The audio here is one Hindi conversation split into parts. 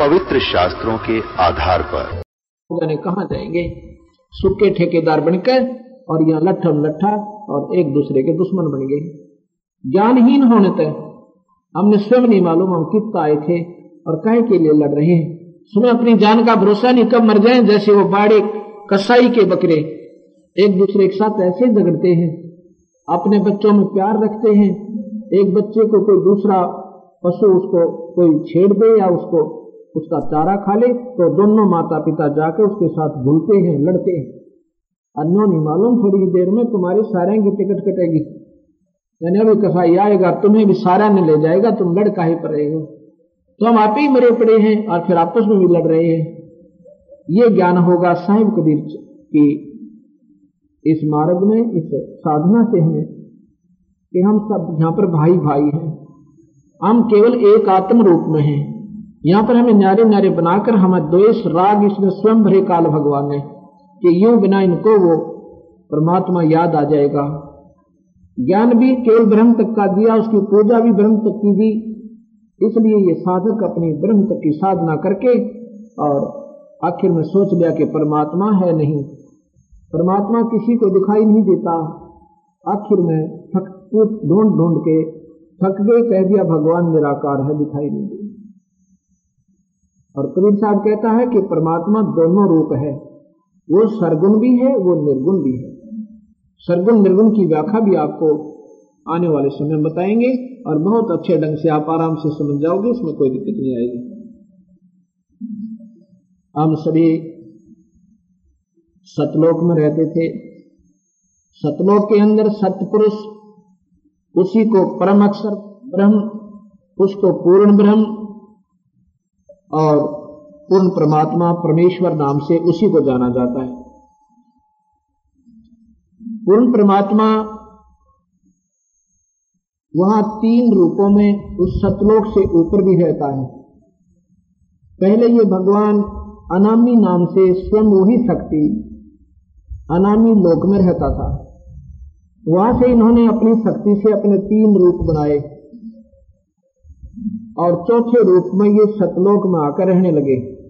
पवित्र शास्त्रों के आधार पर। जाने कहा, जाएँगे। सुखे ठेकेदार बनकर और यहाँ लट्ठा लट्ठा और एक दूसरे के दुश्मन बन गए। ज्ञानहीन होने तक हमने स्वयं नहीं मालूम हम कित आए थे और कहे के लिए लड़ रहे हैं। सुबह अपनी जान का भरोसा नहीं, कब मर जाए, जैसे वो बाड़े कसाई के बकरे। एक दूसरे के साथ ऐसे झगड़ते हैं, अपने बच्चों में प्यार रखते हैं। एक बच्चे को कोई दूसरा पशु उसको कोई छेड़ दे या उसको उसका चारा खा ले तो दोनों माता पिता जाकर उसके साथ भूलते हैं, लड़ते हैं। अन्यों नहीं मालूम थोड़ी देर में तुम्हारी सारे की टिकट कटेगी। यानी अभी कसाई आएगा, तुम्हें भी सारा ने ले जाएगा, तुम लड़ का ही पर रहे हो। तो हम आप ही मरे पड़े हैं, और फिर आपस में भी लड़ रहे हैं। ये ज्ञान होगा साहिब कबीर की इस मार्ग में, इस साधना से हमें, कि हम सब यहाँ पर भाई भाई हैं। हम केवल एक आत्म रूप में हैं। यहाँ पर हमें न्यारे न्यारे बनाकर हमें द्वेष राग इसमें स्वयं भरे काल भगवान ने कि यूँ बिना इनको वो परमात्मा याद आ जाएगा। ज्ञान भी केवल ब्रह्म तक का दिया, उसकी पूजा भी ब्रह्म तक की दी। इसलिए ये साधक अपनी ब्रह्म तक की साधना करके और आखिर में सोच लिया कि परमात्मा है नहीं। परमात्मा किसी को दिखाई नहीं देता। आखिर में थक ढूंढ ढूंढ के थक गए, कह दिया, भगवान निराकार है, दिखाई नहीं दे और कबीर साहब कहता है कि परमात्मा दोनों रूप है। वो सरगुण भी है, वो निर्गुण भी है। सरगुण निर्गुण की व्याख्या भी आपको आने वाले समय में बताएँगे और बहुत अच्छे ढंग से आप आराम से समझ जाओगे इसमें कोई दिक्कत नहीं आएगी। हम सभी सतलोक में रहते थे। सतलोक के अंदर सतपुरुष, उसी को परम अक्षर ब्रह्म उसको पूर्ण ब्रह्म और पूर्ण परमात्मा परमेश्वर नाम से उसी को जाना जाता है। पूर्ण परमात्मा वहाँ तीन रूपों में उस सतलोक से ऊपर भी रहता है। पहले ये भगवान अनामी नाम से स्वयं वही शक्ति अनामी लोक में रहता था। वहाँ से इन्होंने अपनी शक्ति से अपने तीन रूप बनाए। और चौथे रूप में ये सतलोक में आकर रहने लगे।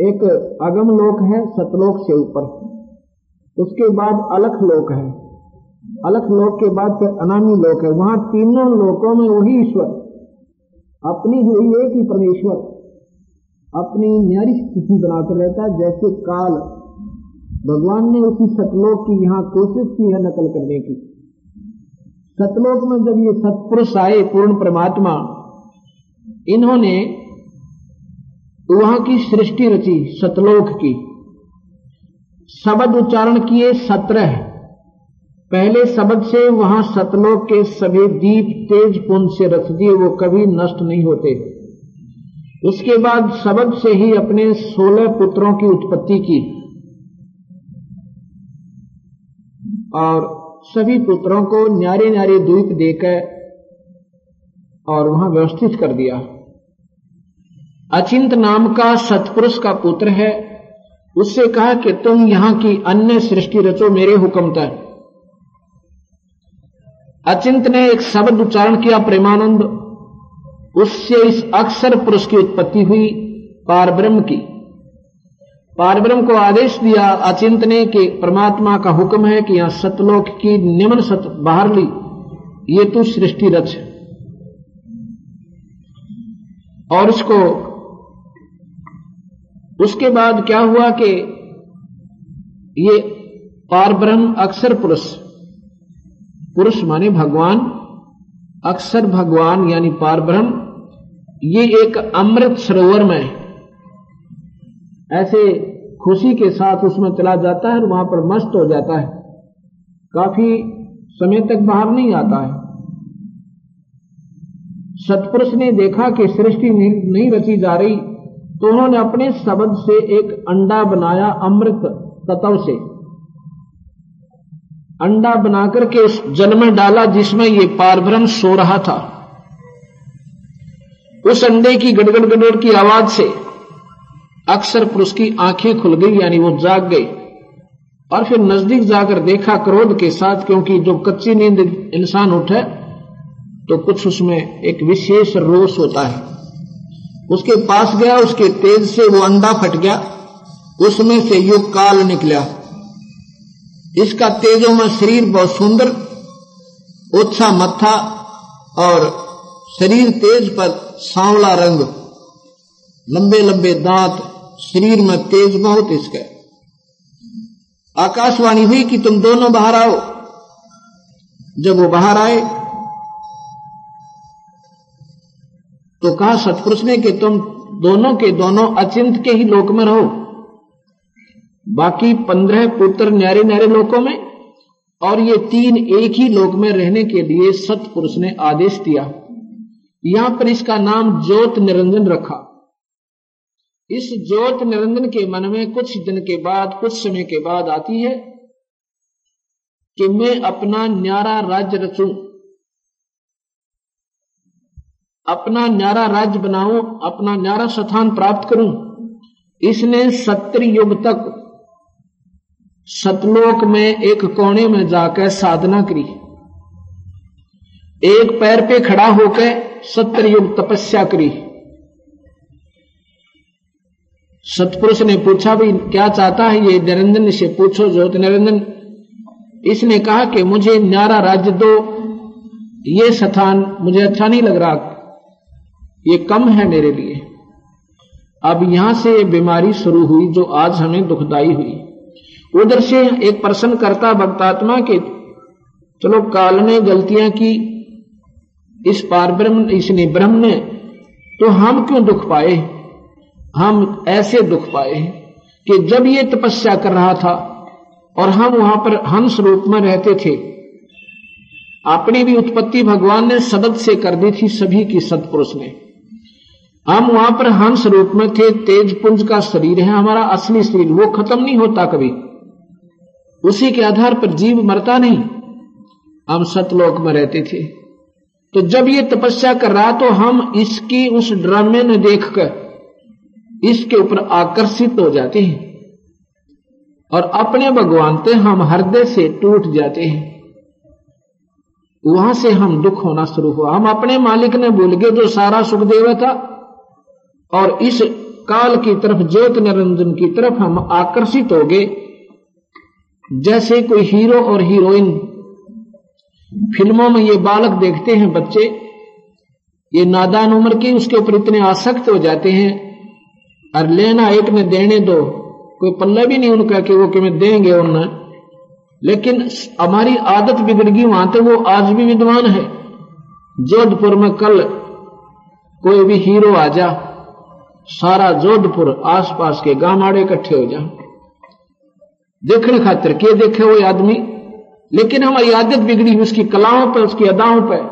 एक अगम लोक है सतलोक से ऊपर। उसके बाद अलख लोक है। अलख लोक के बाद फिर अनामी लोक है। वहाँ तीनों लोकों में वही ईश्वर, अपनी हुई एक ही परमेश्वर, अपनी न्यारी स्थिति बनाकर रहता है, जैसे काल। भगवान ने उसी सतलोक की यहाँ कोशिश की है नकल करने की। सतलोक में जब ये सतपुरुष आए पूर्ण परमात्मा, इन्होंने वहाँ की सृष्टि रची, सतलोक की। शब्द उच्चारण किए सत्रह पहले शब्द से वहाँ सतलोक के सभी दीप तेज पुंज से रख दिए, वो कभी नष्ट नहीं होते। उसके बाद शब्द से ही अपने सोलह पुत्रों की उत्पत्ति की। और सभी पुत्रों को न्यारे न्यारे द्वीप देकर और वहाँ व्यवस्थित कर दिया। अचिंत नाम का सतपुरुष का पुत्र है। उससे कहा कि तुम यहाँ की अन्य सृष्टि रचो, मेरे हुक्म तक अचिंत ने एक शब्द उच्चारण किया, प्रेमानंद। उससे इस अक्षर पुरुष की उत्पत्ति हुई, पारब्रह्म की। पार ब्रह्म को आदेश दिया अचिंत ने कि परमात्मा का हुक्म है कि यहाँ सतलोक की निम्न सत बाहर ली। ये तू सृष्टि रच और उसको उसके बाद क्या हुआ कि ये पार ब्रह्म अक्षर पुरुष पुरुष माने भगवान अक्षर भगवान यानी पार ब्रह्म ये एक अमृत सरोवर में ऐसे खुशी के साथ उसमें चला जाता है और वहाँ पर मस्त हो जाता है। काफ़ी समय तक बाहर नहीं आता है। सतपुरुष ने देखा कि सृष्टि नहीं रची जा रही तो उन्होंने अपने शब्द से एक अंडा बनाया अमृत तत्व से। अंडा बनाकर के उस जल में डाला जिसमें ये पारभ्रम सो रहा था। उस अंडे की गड़गड़ गड़गड़ की आवाज़ से अक्सर पुरुष की आँखें खुल गई, यानी वो जाग गई। और फिर नज़दीक जाकर देखा क्रोध के साथ, क्योंकि जो कच्ची नींद इंसान उठे तो कुछ उसमें एक विशेष रोष होता है। उसके पास गया, उसके तेज से वो अंडा फट गया, उसमें से युग काल निकला। इसका तेजों में शरीर बहुत सुंदर, ओछा मत्था और शरीर तेज पर सांवला रंग लंबे लंबे दांत शरीर में तेज बहुत इसके आकाशवाणी हुई कि तुम दोनों बाहर आओ। जब वो बाहर आए तो कहा, सतपुरुष ने कि तुम दोनों के दोनों अचिंत के ही लोक में रहो। बाकी पंद्रह पुत्र न्यारे न्यारे लोकों में और ये तीन एक ही लोक में रहने के लिए सतपुरुष ने आदेश दिया। यहाँ पर इसका नाम ज्योत निरंजन रखा। इस ज्योत निरंजन के मन में कुछ दिन के बाद, कुछ समय के बाद आती है कि मैं अपना न्यारा राज्य रचू। अपना न्यारा राज्य बनाऊँ, अपना न्यारा स्थान प्राप्त करूँ। इसने सत्र युग तक सतलोक में एक कोने में जाकर साधना करी। एक पैर पे खड़ा होकर सत्र युग तपस्या करी। सतपुरुष ने पूछा भाई क्या चाहता है ये निरंजन? से पूछो, ज्योति निरंजन। इसने कहा कि, मुझे न्यारा राज्य दो। ये स्थान मुझे अच्छा नहीं लग रहा। ये कम है मेरे लिए। अब यहाँ से बीमारी शुरू हुई, जो आज हमें दुखदाई हुई। उधर से एक प्रश्न करता भक्तात्मा के, चलो काल ने गलतियाँ की। इस पार ब्रह्म, इसने ब्रह्म ने तो हम क्यों दुख पाए? हम ऐसे दुख पाए हैं कि जब ये तपस्या कर रहा था और हम वहाँ पर हंस रूप में रहते थे अपनी भी उत्पत्ति भगवान ने सदत से कर दी थी सभी की सतपुरुष ने। हम वहाँ पर हंस रूप में थे, तेज पुंज का शरीर है, हमारा असली शरीर, वो खत्म नहीं होता कभी। उसी के आधार पर जीव मरता नहीं। हम सतलोक में रहते थे। तो जब ये तपस्या कर रहा तो हम इसकी उस ड्रामे ने देखकर इसके ऊपर आकर्षित हो जाते हैं और अपने भगवान से हम हृदय से टूट जाते हैं। वहाँ से हम दुख होना शुरू हुआ। हम अपने मालिक ने भूल गए जो सारा सुख देव था और इस काल की तरफ़, ज्योत निरंजन की तरफ़ हम आकर्षित हो गए। जैसे कोई हीरो और हीरोइन, फ़िल्मों में ये बालक देखते हैं बच्चे, ये नादान उम्र की उसके ऊपर इतने आसक्त हो जाते हैं और लेना एक ने देने दो। कोई पल्ला भी नहीं उनका कि वो कि देंगे उन्हें लेकिन हमारी आदत बिगड़ गई वहाँ तो वो आज भी विद्वान है। जोधपुर में कल कोई भी हीरो आ जा, सारा जोधपुर आसपास के गाँव आड़े इकट्ठे हो जा। देखने खातिर के देखे वो आदमी? लेकिन हमारी आदत बिगड़ी उसकी कलाओं पर, उसकी अदाओं पर,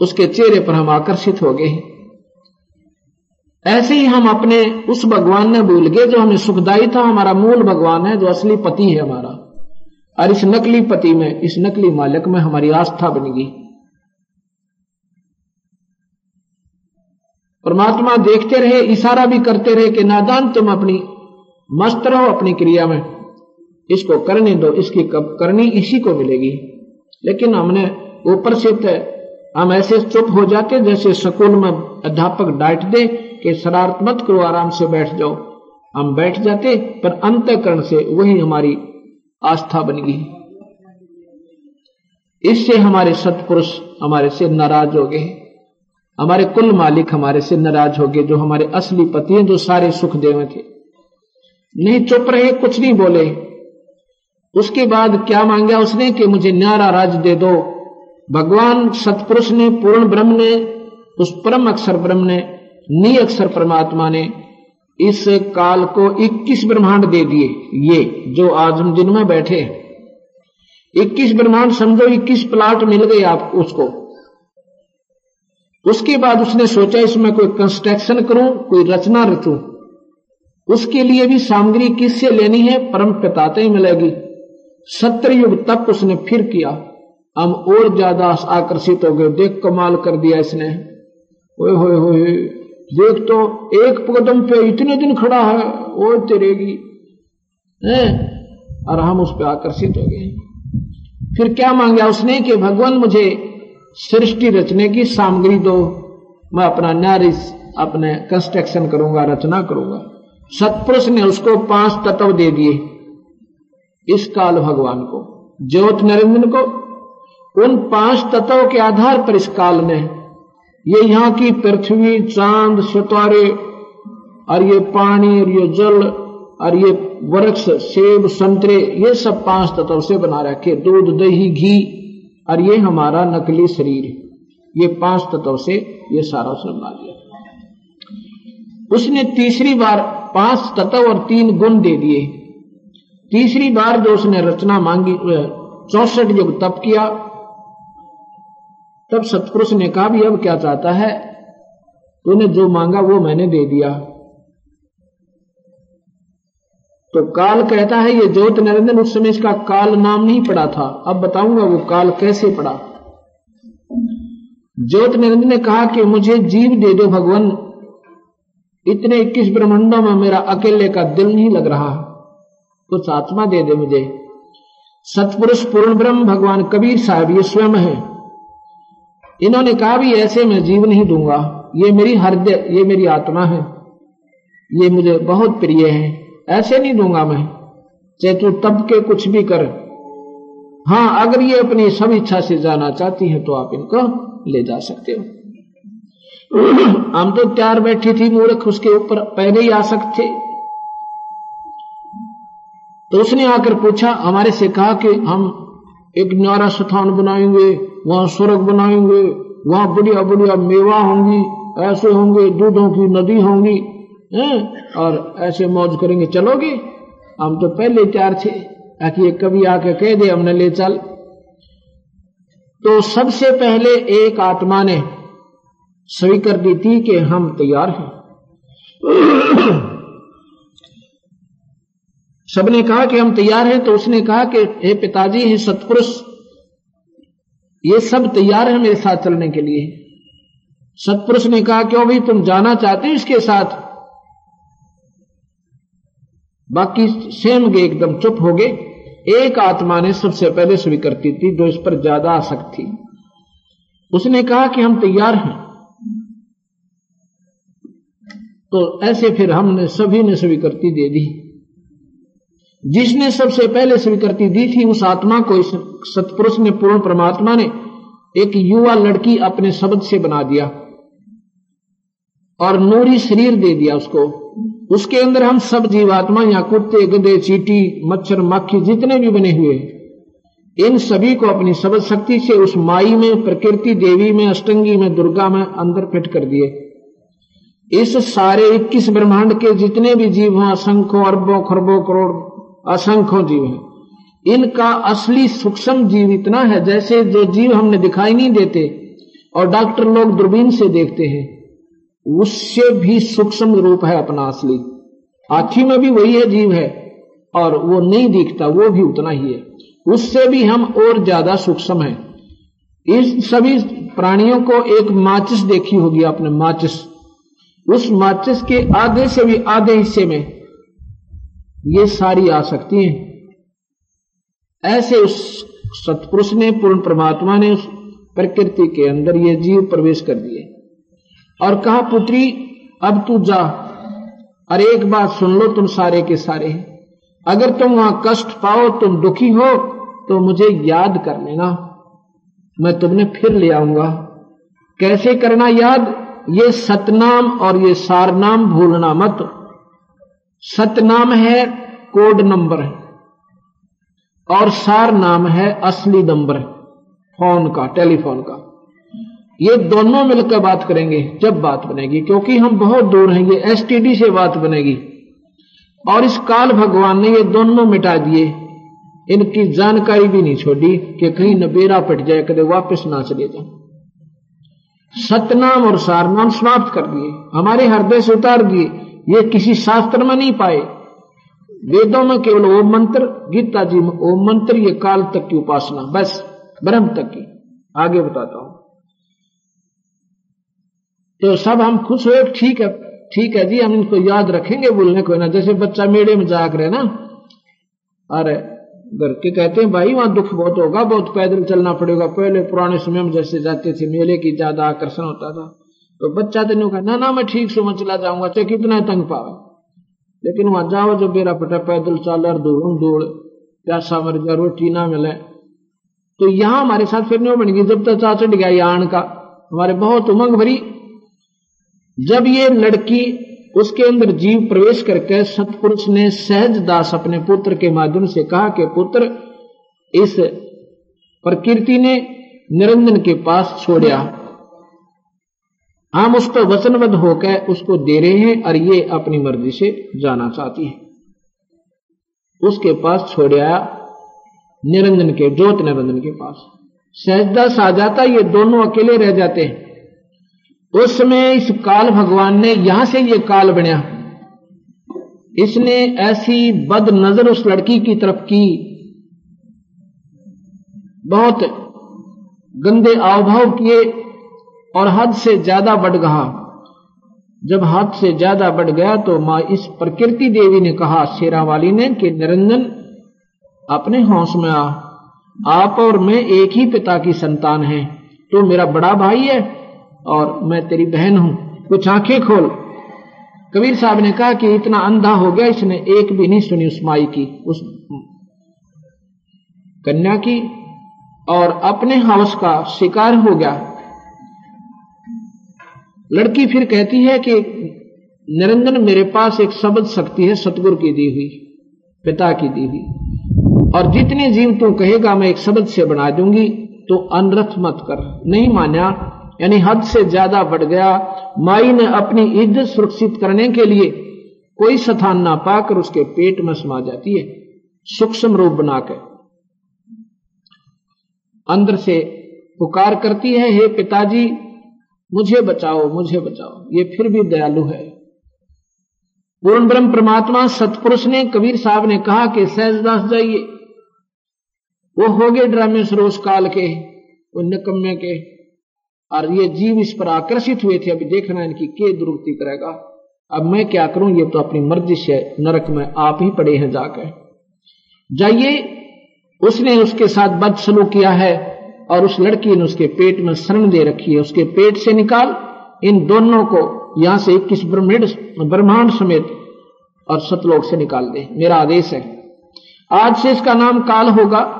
उसके चेहरे पर हम आकर्षित हो गए ऐसे ही हम अपने उस भगवान ने भूल गए जो हमें सुखदाई था, हमारा मूल भगवान है, जो असली पति है हमारा। और इस नकली पति में, इस नकली मालिक में हमारी आस्था बन गई। परमात्मा देखते रहे, इशारा भी करते रहे कि नादान तुम अपनी, मस्त रहो अपनी क्रिया में। इसको करने दो, इसकी कब करनी इसी को मिलेगी। लेकिन हमने ऊपर से हम ऐसे चुप हो जाते जैसे स्कूल में अध्यापक डांट दे कि शरारत मत करो, आराम से बैठ जाओ। हम बैठ जाते, पर अंतकरण से वही हमारी आस्था बन गई। इससे हमारे सतपुरुष हमारे से नाराज़ हो गए। हमारे कुल मालिक हमारे से नाराज़ हो गए, जो हमारे असली पति हैं, जो सारे सुख देवे थे। नहीं, चुप रहे, कुछ नहीं बोले। उसके बाद क्या मांगा उसने कि मुझे न्यारा राज दे दो? भगवान सतपुरुष ने, पूर्ण ब्रह्म ने, उस परम अक्षर ब्रह्म ने नी अक्षर परमात्मा ने इस काल को 21 ब्रह्मांड दे दिए, ये, जो आज हम जिनमें बैठे हैं। 21 ब्रह्मांड समझो 21 प्लाट मिल गए आप, उसको। उसके बाद उसने सोचा, इसमें कोई कंस्ट्रक्शन करूँ, कोई रचना रचू। उसके लिए भी सामग्री किससे लेनी है? परम पिताते ही मिलेगी। सत्र युग तक उसने फिर किया। हम और ज़्यादा आकर्षित हो गए। देख कमाल कर दिया इसने। ओए होए होए, देख तो एक कदम पे इतने दिन खड़ा है वो तेरेगी है? और हम उस पर आकर्षित हो गए। फिर क्या मांगा उसने कि भगवान मुझे सृष्टि रचने की सामग्री दो। मैं अपना न्याय अपने कंस्ट्रक्शन करूँगा, रचना करूँगा। सतपुरुष ने उसको पाँच तत्व दे दिए। इस काल भगवान को, ज्योत नरेंद्र को उन पाँच तत्वों के आधार पर इस काल में ये यहाँ की पृथ्वी, चाँद, सितारे, और ये पानी, और ये जल, और ये वृक्ष, सेब, संतरे, ये सब पाँच तत्व से बना रखे। दूध, दही, घी, और ये हमारा नकली शरीर ये पाँच तत्व से ये सारा उसने दिया। उसने तीसरी बार पाँच तत्व और तीन गुण दे दिए। तीसरी बार जो उसने रचना मांगी चौसठ युग तप किया तब सतपुरुष ने कहा भी अब क्या चाहता है? तूने जो मांगा वो मैंने दे दिया। तो काल कहता है, ये ज्योत नरेंद्र उस समय इसका काल नाम नहीं पड़ा था। अब बताऊँगा वो काल कैसे पड़ा। ज्योत नरेंद्र ने कहा कि, मुझे जीव दे दो भगवान। इतने इक्कीस ब्रह्मंडों में मेरा अकेले का दिल नहीं लग रहा। कुछ आत्मा दे दे मुझे। सतपुरुष पूर्ण ब्रह्म भगवान कबीर साहब, ये स्वयं है। इन्होंने कहा भी, ऐसे मैं जीव नहीं दूँगा। ये मेरी हृदय ये मेरी आत्मा है। ये मुझे बहुत प्रिय है। ऐसे नहीं दूँगा मैं। चाहे तू तब के कुछ भी कर। हाँ अगर ये अपनी सब इच्छा से जाना चाहती है तो आप इनको ले जा सकते हो। हम तो तैयार बैठी थी, मूर्ख, उसके ऊपर पहले ही आ सकते। तो उसने आकर पूछा, हमारे से कहा कि हम एक न्यारा स्थान बनाएँगे वहाँ स्वर्ग बनाएँगे, वहाँ बढ़िया बढ़िया मेवा होंगी, ऐसे होंगे, दूधों की नदी होंगी, हैं? और ऐसे मौज करेंगे। चलोगे? हम तो पहले तैयार थे। ताकि ये कभी आके कह दे, हमने ले चल। तो सबसे पहले एक आत्मा ने स्वीकार दी थी कि हम तैयार हैं। सबने कहा कि हम तैयार हैं तो उसने कहा कि, हे पिताजी, हे सतपुरुष ये सब तैयार है मेरे साथ चलने के लिए। सतपुरुष ने कहा, क्यों भाई तुम जाना चाहते हो इसके साथ? बाकी सेम गए एकदम चुप हो गए। एक आत्मा ने सबसे पहले स्वीकृति थी जो इस पर ज़्यादा आसक्त थी। उसने कहा कि हम तैयार हैं। तो ऐसे फिर हमने सभी ने स्वीकृति दे दी। जिसने सबसे पहले स्वीकृति दी थी, उस आत्मा को इस सतपुरुष ने पूर्ण परमात्मा ने एक युवा लड़की अपने शब्द से बना दिया और नूरी शरीर दे दिया उसको। उसके अंदर हम सब जीवात्मा या कुत्ते, गधे, चीटी, मच्छर मक्खी जितने भी बने हुए इन सभी को अपनी शब्द शक्ति से उस माई में, प्रकृति देवी में, अष्टंगी में, दुर्गा में अंदर फिट कर दिए। इस सारे इक्कीस ब्रह्मांड के जितने भी जीव हैं, असंख्यों अरबों, खरबों, करोड़ असंख्यों जीव हैं। इनका असली सूक्ष्म जीव इतना है, जैसे जो जीव हमने दिखाई नहीं देते और डॉक्टर लोग दूरबीन से देखते हैं। उससे भी सूक्ष्म रूप है अपना असली। हाथी में भी वही है जीव है और वो नहीं दिखता, वो भी उतना ही है। उससे भी हम और ज़्यादा सूक्ष्म है। इस सभी प्राणियों को एक माचिस देखी होगी आपने, माचिस। उस माचिस के आधे से भी आधे हिस्से में ये सारी आ सकती हैं। ऐसे उस सतपुरुष ने, पूर्ण परमात्मा ने उस प्रकृति के अंदर ये जीव प्रवेश कर दिए। और कहा, पुत्री, अब तू जा। और एक बात सुन लो, तुम सारे के सारे अगर तुम वहाँ कष्ट पाओ, तुम दुखी हो तो मुझे याद कर लेना। मैं तुमने फिर ले आऊँगा। कैसे करना याद? ये सतनाम और ये सारनाम भूलना मत। सतनाम है, कोड नंबर है। और सार नाम है, असली नंबर फ़ोन का, टेलीफोन का। ये दोनों मिलकर बात करेंगे, जब बात बनेगी, क्योंकि हम बहुत दूर हैं, ये एसटीडी से बात बनेगी। और इस काल भगवान ने ये दोनों मिटा दिए। इनकी जानकारी भी नहीं छोड़ी कि कहीं नबेरा बेरा पट जाए कदे वापस ना चले जाए। सतनाम और सारनाम समाप्त कर दिए। हमारे हृदय से उतार दिए। ये किसी शास्त्र में नहीं पाए। वेदों में केवल ओम मंत्र, गीता जी में ओम मंत्र, ये काल तक की उपासना, बस, ब्रह्म तक की। आगे बताता हूँ। तो सब हम खुश हुए, ठीक है ठीक है जी, हम इनको याद रखेंगे बोलने को ना। जैसे बच्चा मेड़े में जाग रहे ना, अरे, घर के कहते हैं, भाई, वहाँ दुख बहुत होगा, बहुत पैदल चलना पड़ेगा। पहले पुराने समय में जैसे जाते थे, मेले की ज़्यादा आकर्षण होता था। तो बच्चा तो नहीं कहा, ना ना, मैं ठीक से मैं चला जाऊँगा चाहे कितना तंग पावे? लेकिन वहाँ जाओ जो बेरा पटा पैदल चाल धूड़ धूड़ प्यासा मर गया रोटी ना मिले। तो यहाँ हमारे साथ फिर नहीं बनेगी, जब तक चा चढ़ गया यान का। हमारे बहुत उमंग भरी। जब ये लड़की उसके अंदर जीव प्रवेश करके सतपुरुष ने सहज दास अपने पुत्र के माध्यम से कहा कि, पुत्र, इस प्रकृति ने निरंजन के पास छोड़ा हम उस पर वचनबद्ध होकर उसको दे रहे हैं और ये अपनी मर्ज़ी से जाना चाहती है। उसके पास छोड़ आया निरंजन के, ज्योत निरंजन के पास। सहजदास आ जाता ये दोनों अकेले रह जाते हैं। उस समय इस काल भगवान ने यहाँ से ये काल बनया। इसने ऐसी बद नज़र उस लड़की की तरफ़ की। बहुत गंदे आवभाव किए। और हद से ज़्यादा बढ़ गया जब हद से ज़्यादा बढ़ गया तो माँ इस प्रकृति देवी ने कहा शेरा वाली ने कि निरंजन, अपने हौस में आ। आप और मैं एक ही पिता की संतान है। तो मेरा बड़ा भाई है और मैं तेरी बहन हूँ। कुछ आँखें खोल। कबीर साहब ने कहा कि इतना अंधा हो गया, इसने एक भी नहीं सुनी उस माई की, उस कन्या की। और अपने हवस का शिकार हो गया। लड़की फिर कहती है कि निरंजन मेरे पास एक शब्द शक्ति है, सतगुरु की दी हुई, पिता की दी हुई। और जितने जीव तू कहेगा, मैं एक शब्द से बना दूँगी तो अनरथ मत कर। नहीं माना यानी हद से ज़्यादा बढ़ गया। माई ने अपनी इज़्ज़त सुरक्षित करने के लिए कोई स्थान ना पाकर उसके पेट में समा जाती है, सूक्ष्म रूप बनाकर। अंदर से पुकार करती है, हे पिताजी मुझे बचाओ मुझे बचाओ। ये फिर भी दयालु है। पूर्ण ब्रह्म परमात्मा सतपुरुष ने, कबीर साहब ने कहा कि सहजदास जाइए। वो हो गए ड्रामे सरोज काल के, वो निकम्मे के। और ये जीव इस पर आकर्षित हुए थे, अभी देखना इनकी के दुरुक्ति करेगा। अब मैं क्या करूँ, ये तो अपनी मर्ज़ी से नरक में आप ही पड़े हैं जाकर। जाइए, उसने उसके साथ बदसलू किया है। और उस लड़की ने उसके पेट में शरण दे रखी है। उसके पेट से निकाल, इन दोनों को यहाँ से इक्कीस ब्रह्मांड समेत और सतलोक से निकाल दे। मेरा आदेश है। आज से इसका नाम काल होगा।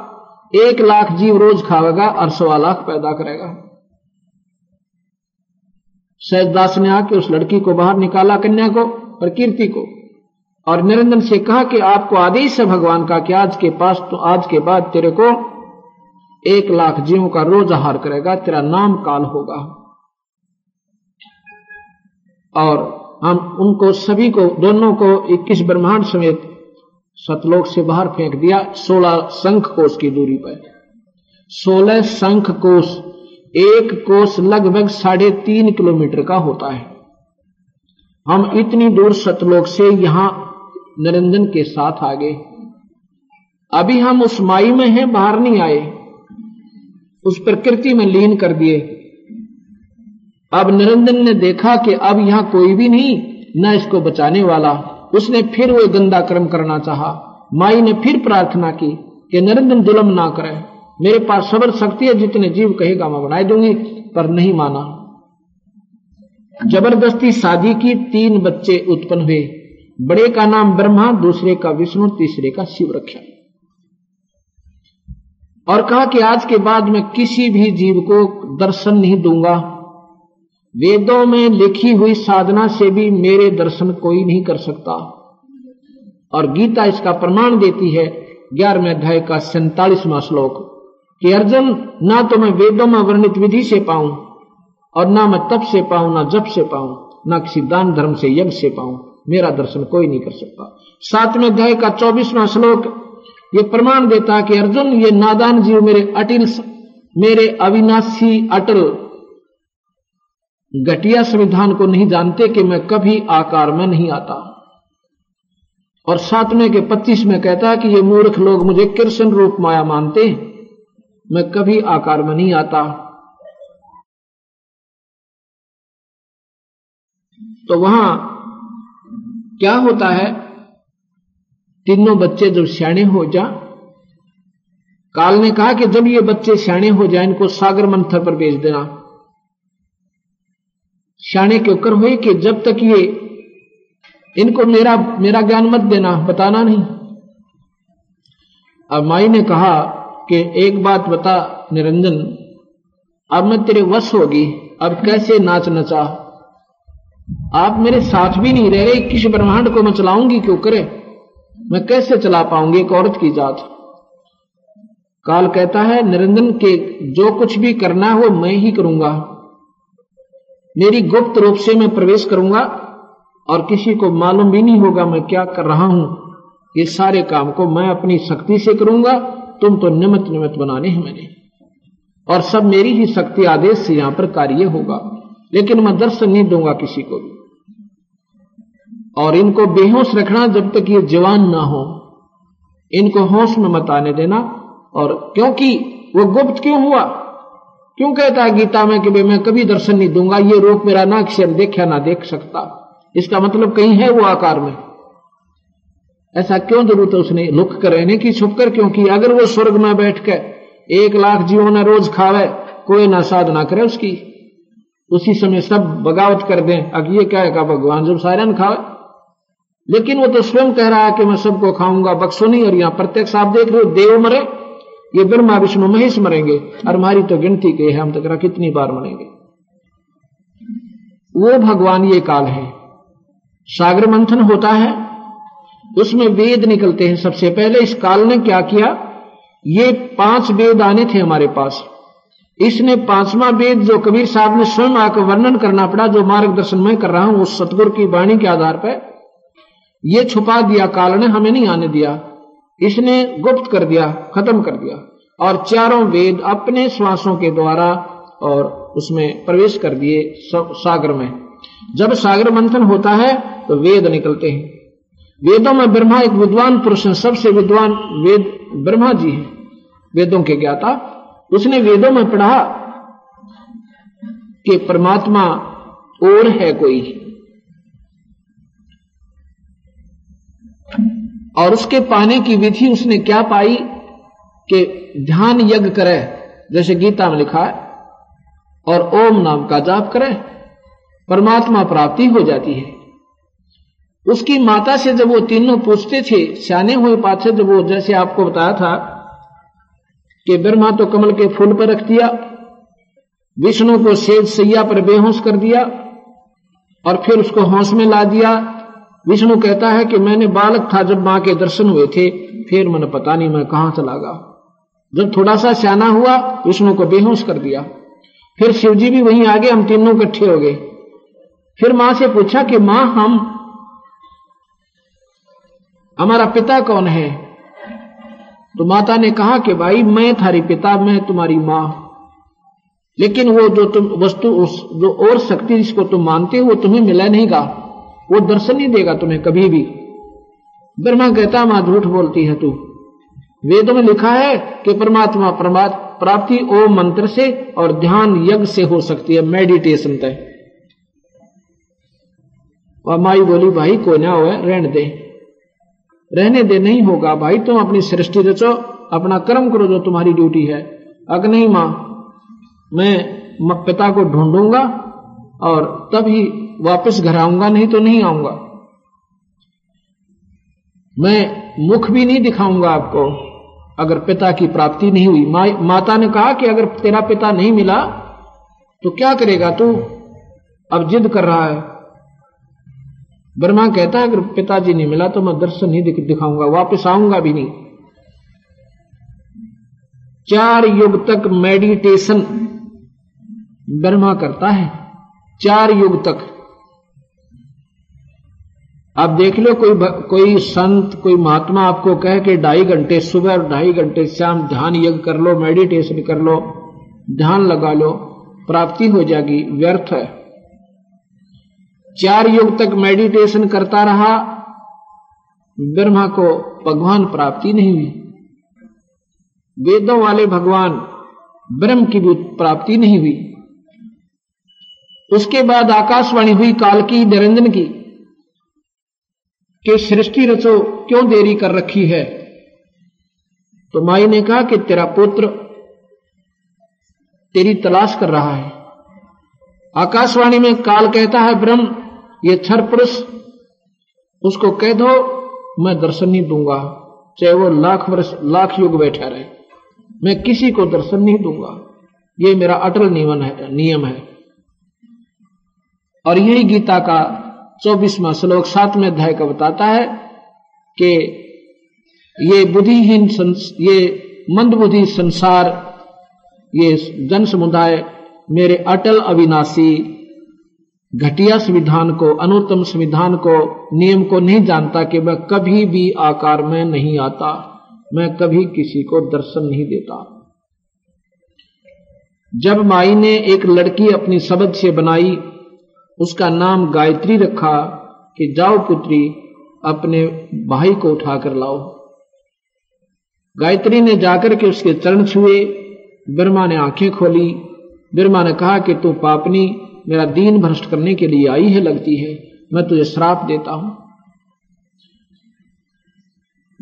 एक लाख जीव रोज खावेगा और सवा लाख पैदा करेगा। सहजदास ने आके उस लड़की को बाहर निकाला, कन्या को प्रकृति को। और निरंजन से कहा कि आपको आदेश है भगवान का कि आज के पास तो आज के बाद तेरे को एक लाख जीवों का रोज आहार करेगा, तेरा नाम काल होगा। और हम उनको, सभी को, दोनों को इक्कीस ब्रह्मांड समेत सतलोक से बाहर फेंक दिया, सोलह संख कोष की दूरी पर। सोलह संख कोष, एक कोष लगभग साढ़े तीन किलोमीटर का होता है। हम इतनी दूर सतलोक से यहाँ निरंजन के साथ आ गए। अभी हम उस माई में हैं, बाहर नहीं आए। उस प्रकृति में लीन कर दिए। अब निरंजन ने देखा कि अब यहाँ कोई भी नहीं, न इसको बचाने वाला। उसने फिर वो गंदा कर्म करना चाहा। माई ने फिर प्रार्थना की कि निरंजन जुलम ना करे। मेरे पास सबर शक्ति है, जितने जीव कहेगा मैं बनाई दूँगी, पर नहीं माना। ज़बरदस्ती शादी की, तीन बच्चे उत्पन्न हुए। बड़े का नाम ब्रह्मा, दूसरे का विष्णु, तीसरे का शिव रक्षा और कहा कि आज के बाद मैं किसी भी जीव को दर्शन नहीं दूँगा। वेदों में लिखी हुई साधना से भी मेरे दर्शन कोई नहीं कर सकता। और गीता इसका प्रमाण देती है, ग्यारहवें अध्याय का सैतालीसवां श्लोक, कि अर्जुन, ना तो मैं वेदों में वर्णित विधि से पाऊँ, और ना मैं तप से पाऊँ, ना जप से पाऊँ, ना किसी दान धर्म से यज्ञ से पाऊँ, मेरा दर्शन कोई नहीं कर सकता। सातवें अध्याय का चौबीसवा श्लोक ये प्रमाण देता कि अर्जुन, ये नादान जीव मेरे अटिल मेरे अविनाशी अटल घटिया संविधान को नहीं जानते कि मैं कभी आकार में नहीं आता। और सातवें के पच्चीस में कहता कि ये मूर्ख लोग मुझे कृष्ण रूप माया मानते मैं कभी आकार में नहीं आता। तो वहाँ क्या होता है? तीनों बच्चे जब श्याणे हो जा, काल ने कहा कि जब ये बच्चे श्याणे हो जाए, इनको सागर मंथर पर भेज देना। श्याणे के ऊपर हुए कि जब तक ये, इनको मेरा मेरा ज्ञान मत देना, बताना नहीं। अब माई ने कहा कि एक बात बता, निरंजन, अब मैं तेरे वश होगी, अब कैसे नाच नचा? आप मेरे साथ भी नहीं रह रहे किस ब्रह्मांड को मैं चलाऊँगी, क्यों करे? मैं कैसे चला पाऊँगी एक औरत की जात? काल कहता है, निरंजन के जो कुछ भी करना हो मैं ही करूँगा। मेरी गुप्त रूप से मैं प्रवेश करूँगा और किसी को मालूम भी नहीं होगा मैं क्या कर रहा हूँ। ये सारे काम को मैं अपनी शक्ति से करूँगा, तुम तो निमित निमित बनाने हैं मैंने। और सब मेरी ही शक्ति आदेश से यहाँ पर कार्य होगा, लेकिन मैं दर्शन नहीं दूँगा किसी को भी। और इनको बेहोश रखना जब तक ये जवान ना हो। इनको होश में मत आने देना। और क्योंकि वो गुप्त क्यों हुआ? क्यों कहता है गीता में कि मैं कभी दर्शन नहीं दूँगा, ये रूप मेरा ना अक्षर देखा ना देख सकता। इसका मतलब कहीं है वो आकार में? ऐसा क्यों ज़रूरत है उसने लुक कर रहने की, छुप कर? क्योंकि अगर वो स्वर्ग में बैठ कर एक लाख जीवों ने रोज खावे, कोई ना साधना करे उसकी। उसी समय सब बगावत कर दें। अब ये क्या है भगवान जब सायरन खावे लेकिन वो तो स्वयं कह रहा है कि मैं सबको खाऊँगा। बक्सो नहीं और यहाँ प्रत्यक्ष आप देख रहे हो, देव मरे, ये ब्रह्मा, विष्णु, महेश मरेंगे और हमारी तो गिनती के हम तक कितनी बार मरेंगे। वो भगवान ये काल है। सागर मंथन होता है, उसमें वेद निकलते हैं सबसे पहले। इस काल ने क्या किया? ये पाँच वेद आने थे हमारे पास। इसने पांचवा वेद जो कबीर साहब ने स्वयं आकर वर्णन करना पड़ा, जो मार्गदर्शन मैं कर रहा हूँ, उस सतगुरु की वाणी के आधार पर। ये छुपा दिया काल ने हमें नहीं आने दिया। इसने गुप्त कर दिया, खत्म कर दिया। और चारों वेद अपने श्वासों के द्वारा और उसमें प्रवेश कर दिए सागर में। जब सागर मंथन होता है तो वेद निकलते हैं। वेदों में ब्रह्मा एक विद्वान पुरुष है, सबसे विद्वान वेद ब्रह्मा जी है, वेदों के ज्ञाता। उसने वेदों में पढ़ा कि परमात्मा और है कोई। और उसके पाने की विधि उसने क्या पाई कि ध्यान यज्ञ करे, जैसे गीता में लिखा है, और ओम नाम का जाप करे, परमात्मा प्राप्ति हो जाती है। उसकी माता से जब वो तीनों पूछते थे, सियाने हुए पाछे जब वो जैसे आपको बताया था कि ब्रह्मा तो कमल के फूल पर रख दिया, विष्णु को सेज सैया पर बेहोश कर दिया, और फिर उसको होश में ला दिया विष्णु कहता है कि मैंने बालक था जब माँ के दर्शन हुए थे, फिर मैंने पता नहीं मैं कहाँ चला गया। जब थोड़ा सा सियाना हुआ, विष्णु को बेहोश कर दिया। फिर शिवजी भी वहीं आगे, हम तीनों इकट्ठे हो गए। फिर माँ से पूछा कि, माँ, हम, हमारा पिता कौन है? तो माता ने कहा कि, भाई, मैं थारी पिता, मैं तुम्हारी माँ। लेकिन वो जो तुम, वस्तु उस, जो और शक्ति जिसको तुम मानते हो, वो तुम्हें मिला नहीं गा। वो दर्शन नहीं देगा तुम्हें कभी भी। ब्रह्मा कहता, माँ, झूठ बोलती है तू। वेदों में लिखा है कि परमात्मा प्राप्ति ओम मंत्र से और ध्यान यज्ञ से हो सकती है मेडिटेशन तय। और माई बोली, भाई को ना हो रहने दे। रहने दे, नहीं होगा भाई, तुम अपनी सृष्टि रचो, अपना कर्म करो जो तुम्हारी ड्यूटी है। अग नहीं, माँ, मैं पिता को ढूंढूँगा और तभी वापस घर आऊँगा नहीं तो नहीं आऊँगा। मैं मुख भी नहीं दिखाऊँगा आपको अगर पिता की प्राप्ति नहीं हुई। मा, माता ने कहा कि अगर तेरा पिता नहीं मिला तो क्या करेगा तू? अब जिद कर रहा है। ब्रह्मा कहता है अगर पिताजी नहीं मिला तो मैं दर्शन नहीं दिख, दिखाऊँगा वापस आऊँगा भी नहीं। चार युग तक मेडिटेशन ब्रह्मा करता है चार युग तक। आप देख लो, कोई कोई संत, कोई महात्मा आपको कहे कि ढाई घंटे सुबह और ढाई घंटे शाम ध्यान यज्ञ कर लो मेडिटेशन कर लो, ध्यान लगा लो, प्राप्ति हो जाएगी, व्यर्थ है। चार युग तक मेडिटेशन करता रहा, ब्रह्मा को भगवान प्राप्ति नहीं हुई। वेदों वाले भगवान ब्रह्म की भी प्राप्ति नहीं हुई। उसके बाद आकाशवाणी हुई काल की निरंजन की। कि सृष्टि रचो, क्यों देरी कर रखी है? तो माई ने कहा कि तेरा पुत्र तेरी तलाश कर रहा है। आकाशवाणी में काल कहता है, ब्रह्म, ये छर पुरुष, उसको कह दो, मैं दर्शन नहीं दूँगा। चाहे वो लाख वर्ष, लाख युग बैठा रहे मैं किसी को दर्शन नहीं दूँगा। ये मेरा अटल नियम है नियम है। और यही गीता का चौबीसवा श्लोक सातवें अध्याय का बताता है कि ये बुद्धिहीन ये मंदबुद्धि संसार, ये जन समुदाय मेरे अटल अविनाशी घटिया संविधान को, अनुत्तम संविधान को, नियम को नहीं जानता कि मैं कभी भी आकार में नहीं आता, मैं कभी किसी को दर्शन नहीं देता। जब माई ने एक लड़की अपनी शब्द से बनाई उसका नाम गायत्री रखा कि जाओ पुत्री, अपने भाई को उठाकर लाओ। गायत्री ने जाकर के उसके चरण छुए, ब्रह्मा ने आँखें खोली। ब्रह्मा ने कहा कि तू पापनी, मेरा दीन भ्रष्ट करने के लिए आई है, लगती है। मैं तुझे श्राप देता हूँ।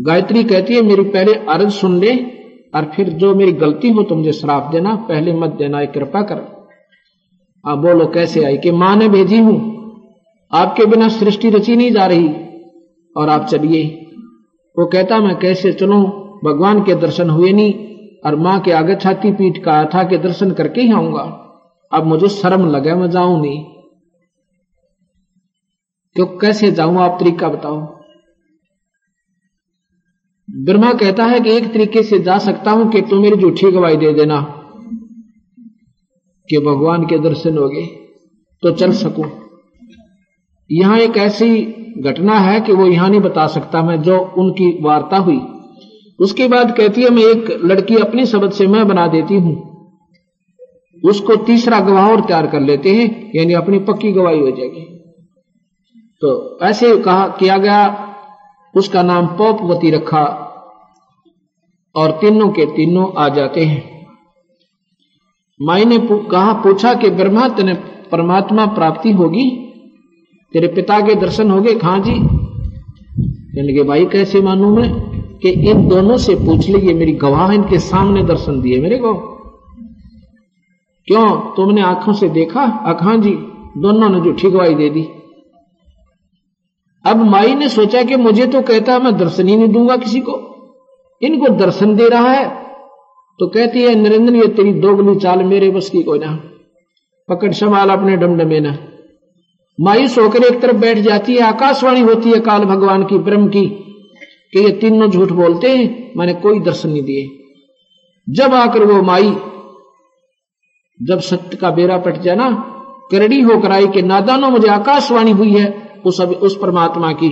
गायत्री कहती है, मेरी पहले अर्ज़ सुन ले, और फिर जो मेरी गलती हो तो मुझे श्राप देना, पहले मत देना कृपा कर। आप बोलो, कैसे आई? कि माँ ने भेजी हूँ। आपके बिना सृष्टि रची नहीं जा रही। और आप चलिए। वो कहता, मैं कैसे चलूँ? भगवान के दर्शन हुए नहीं, और माँ के आगे छाती पीट का था कि दर्शन करके ही आऊँगा। अब मुझे शर्म लगे, मैं जाऊँ नहीं। तो कैसे जाऊँ, आप तरीका बताओ? ब्रह्मा कहता है कि एक तरीके से जा सकता हूँ कि तुम मेरी झूठी गवाही दे देना। कि भगवान के दर्शन हो गए तो चल सकूँ। यहाँ एक ऐसी घटना है कि वो यहाँ नहीं बता सकता मैं, जो उनकी वार्ता हुई। उसके बाद कहती है, मैं एक लड़की अपनी शब्द से मैं बना देती हूँ। उसको तीसरा गवाह और तैयार कर लेते हैं, यानी अपनी पक्की गवाही हो जाएगी। तो ऐसे कहा, किया गया। उसका नाम पोपवती रखा और तीनों के तीनों आ जाते हैं। माई ने कहा, पूछा कि ब्रह्मा, तेने परमात्मा प्राप्ति होगी? तेरे पिता के दर्शन हो गए खां जी? कहने के भाई, कैसे मानू मैं कि इन दोनों से पूछ लीजिए मेरी गवाह इनके सामने दर्शन दिए मेरे को। क्यों? तुमने आँखों से देखा? अखा जी? दोनों ने झूठी गवाही दे दी। अब माई ने सोचा कि मुझे तो कहता है, मैं दर्शन ही नहीं दूँगा किसी को। इनको दर्शन दे रहा है तो कहती है, नरेंद्र, ये तेरी दोगली चाल मेरे बस की कोई ना। पकड़ संभाल अपने डमडमे ना। मायूस होकर एक तरफ़ बैठ जाती है, आकाशवाणी होती है काल भगवान की, ब्रह्म की, कि ये तीनों झूठ बोलते हैं, मैंने कोई दर्शन नहीं दिए। जब आकर वो माई, जब सत्य का बेरा पट जाए ना करड़ी होकर आई कि नादानो मुझे आकाशवाणी हुई है, उस अभी, उस परमात्मा की,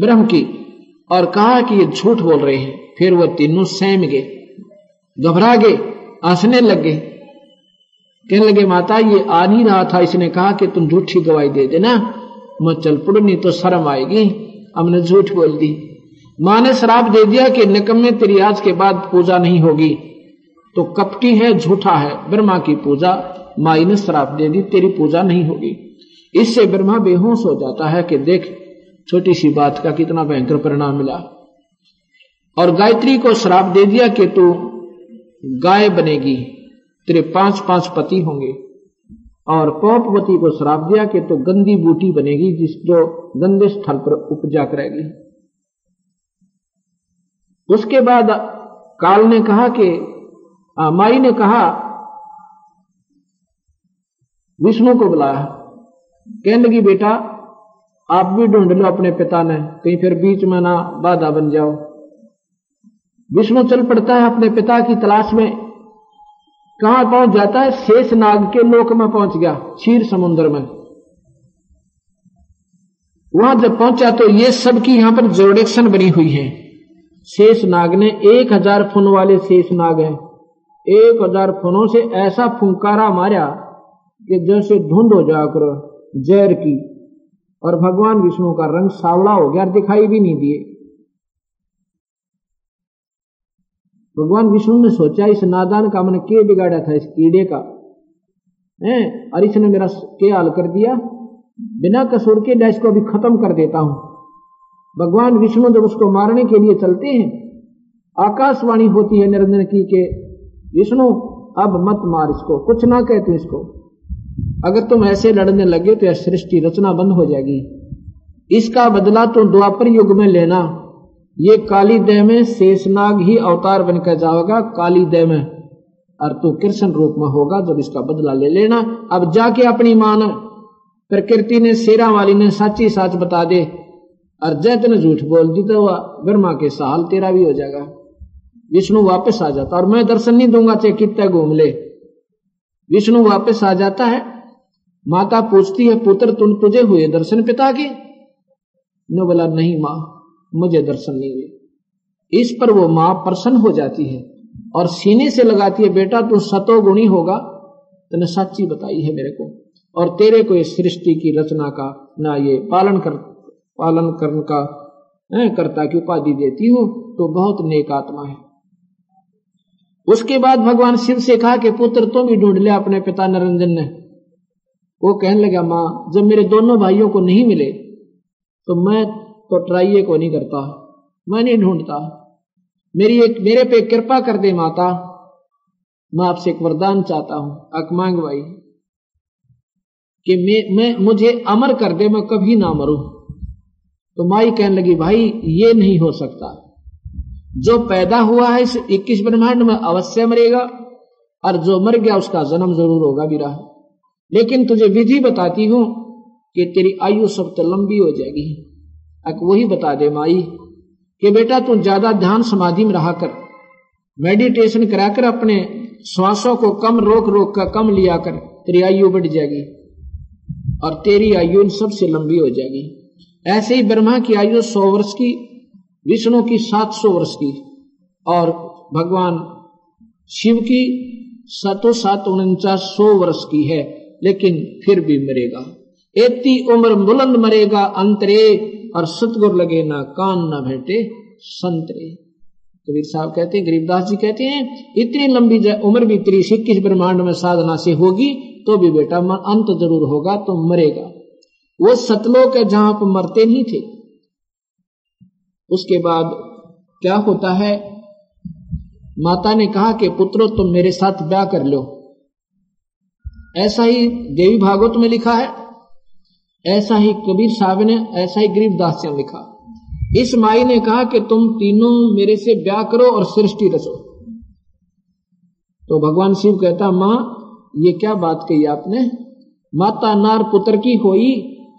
ब्रह्म की, और कहा कि ये झूठ बोल रहे हैं, फिर वह तीनों सहम गए। घबरा गए हंसने लगे। कहने लगे, माता, ये आ नहीं रहा था, इसने कहा कि तुम झूठी गवाही दे देना। मैं चल पड़, नहीं तो शर्म आएगी। हमने झूठ बोल दी। माँ ने शराब दे दिया कि निकम में तेरी आज के बाद पूजा नहीं होगी। तो कपटी है, झूठा है, ब्रह्मा की पूजा। माई ने श्राप दे दी, तेरी पूजा नहीं होगी। इससे ब्रह्मा बेहोश हो जाता है कि देख छोटी सी बात का कितना भयंकर परिणाम मिला। और गायत्री को श्राप दे दिया कि तू गाय बनेगी, तेरे पाँच पाँच पति होंगे। और पौपवती को श्राप दिया कि तो गंदी बूटी बनेगी, जिस जो गंदे स्थल पर उपजा करेगी। उसके बाद काल ने कहा कि माई ने कहा, विष्णु को बुलाया। कहने लगी, बेटा, आप भी ढूंढ लो अपने पिता ने, कहीं फिर बीच में ना बाधा बन जाओ। विष्णु चल पड़ता है अपने पिता की तलाश में। कहाँ पहुँच जाता है? शेष नाग के लोक में पहुँच गया, क्षीर समुद्र में। वहाँ जब पहुँचा तो ये सब की यहाँ पर जोडेक्शन बनी हुई है। शेष नाग ने एक हज़ार फुन वाले शेष नाग है। एक हज़ार फुनों से ऐसा फुंकारा मारा कि जैसे धुंध हो जा करो, जहर की। और भगवान विष्णु का रंग सावला हो गया दिखाई भी नहीं दिए। भगवान विष्णु ने सोचा, इस नादान का मैंने के बिगाड़ा था, इस कीड़े का? है? और इसने मेरा के हाल कर दिया? बिना कसूर के डैश को अभी खत्म कर देता हूँ। भगवान विष्णु जब उसको मारने के लिए चलते हैं, आकाशवाणी होती है निरंजन की के, विष्णु, अब मत मार इसको, कुछ ना कहते इसको। अगर तुम ऐसे लड़ने लगे तो यह सृष्टि रचना बंद हो जाएगी। इसका बदला तुम द्वापर युग में लेना। ये काली देह में शेषनाग ही अवतार बनकर जाएगा। काली देह में और तू कृष्ण रूप में होगा, जब इसका बदला ले लेना। अब जाके अपनी मान, प्रकृति ने, शेरा वाली ने सच्ची साच बता दे। और जैत ने झूठ बोल दी तो वह ब्रह्मा के साल तेरा भी हो जाएगा। विष्णु वापस आ जाता और मैं दर्शन नहीं दूँगा, चाहे कितने घूम ले। विष्णु वापस आ जाता है। माता पूछती है, पुत्र, तुम तुझे हुए दर्शन पिता के? न बोला, नहीं माँ। मुझे दर्शन नहीं हुए। इस पर वो माँ प्रसन्न हो जाती है और सीने से लगाती है, बेटा, तू सतो गुणी होगा। तूने सच्ची बताई है मेरे को। और तेरे को इस सृष्टि की रचना का ना ये पालन कर, पालन करने का कर्ता की उपाधि देती हो तो बहुत नेक आत्मा है। उसके बाद भगवान शिव से कहा कि, पुत्र, तुम भी ढूंढ लिया अपने पिता निरंजन ने। वो कहने लगा, माँ, जब मेरे दोनों भाइयों को नहीं मिले तो मैं तो ट्राइए को नहीं करता। मैं नहीं ढूंढता। मेरी एक मेरे पे कृपा कर दे माता। मैं आपसे एक वरदान चाहता हूँ। अकमांग भाई। कि मैं, मैं मुझे अमर कर दे मैं कभी ना मरूं। तो माई कहने लगी भाई ये नहीं हो सकता। जो पैदा हुआ है इस इक्कीस ब्रह्मांड में अवश्य मरेगा और जो मर गया उसका जन्म ज़रूर होगा भी रहा। लेकिन तुझे विधि बताती हूँ कि तेरी आयु सब तो लंबी हो जाएगी। अब वही बता दे माई, कि बेटा तू ज़्यादा ध्यान समाधि में रहा कर। मेडिटेशन कराकर अपने श्वासों को कम रोक रोक कर, कम लिया कर। तेरी आयु बढ़ जाएगी और तेरी आयु इन सबसे लंबी हो जाएगी। ऐसे ही ब्रह्मा की आयु सौ वर्ष की, विष्णु की सात सौ वर्ष की और भगवान शिव की सतो सात उनचास सौ वर्ष की है, लेकिन फिर भी मरेगा। इतनी उम्र बुलंद मरेगा, अंतरे और सतगुर लगे ना कान ना भेटे संतरे। कबीर साहब कहते हैं, गरीबदास जी कहते हैं, इतनी लंबी उम्र भी त्रीस इक्कीस ब्रह्मांड में साधना से होगी तो भी बेटा अंत ज़रूर होगा तो मरेगा। वो सतलोक है जहाँ पर मरते नहीं थे। उसके बाद क्या होता है? माता ने कहा कि, पुत्रो, तुम मेरे साथ ब्याह कर लो। ऐसा ही देवी भागवत में लिखा है ऐसा ही कबीर साहब ने, ऐसा ही गरीबदास ने लिखा। इस माई ने कहा कि तुम तीनों मेरे से ब्याह करो और सृष्टि रचो। तो भगवान शिव कहता, माँ, ये क्या बात कही आपने? माता नार पुत्र की होई,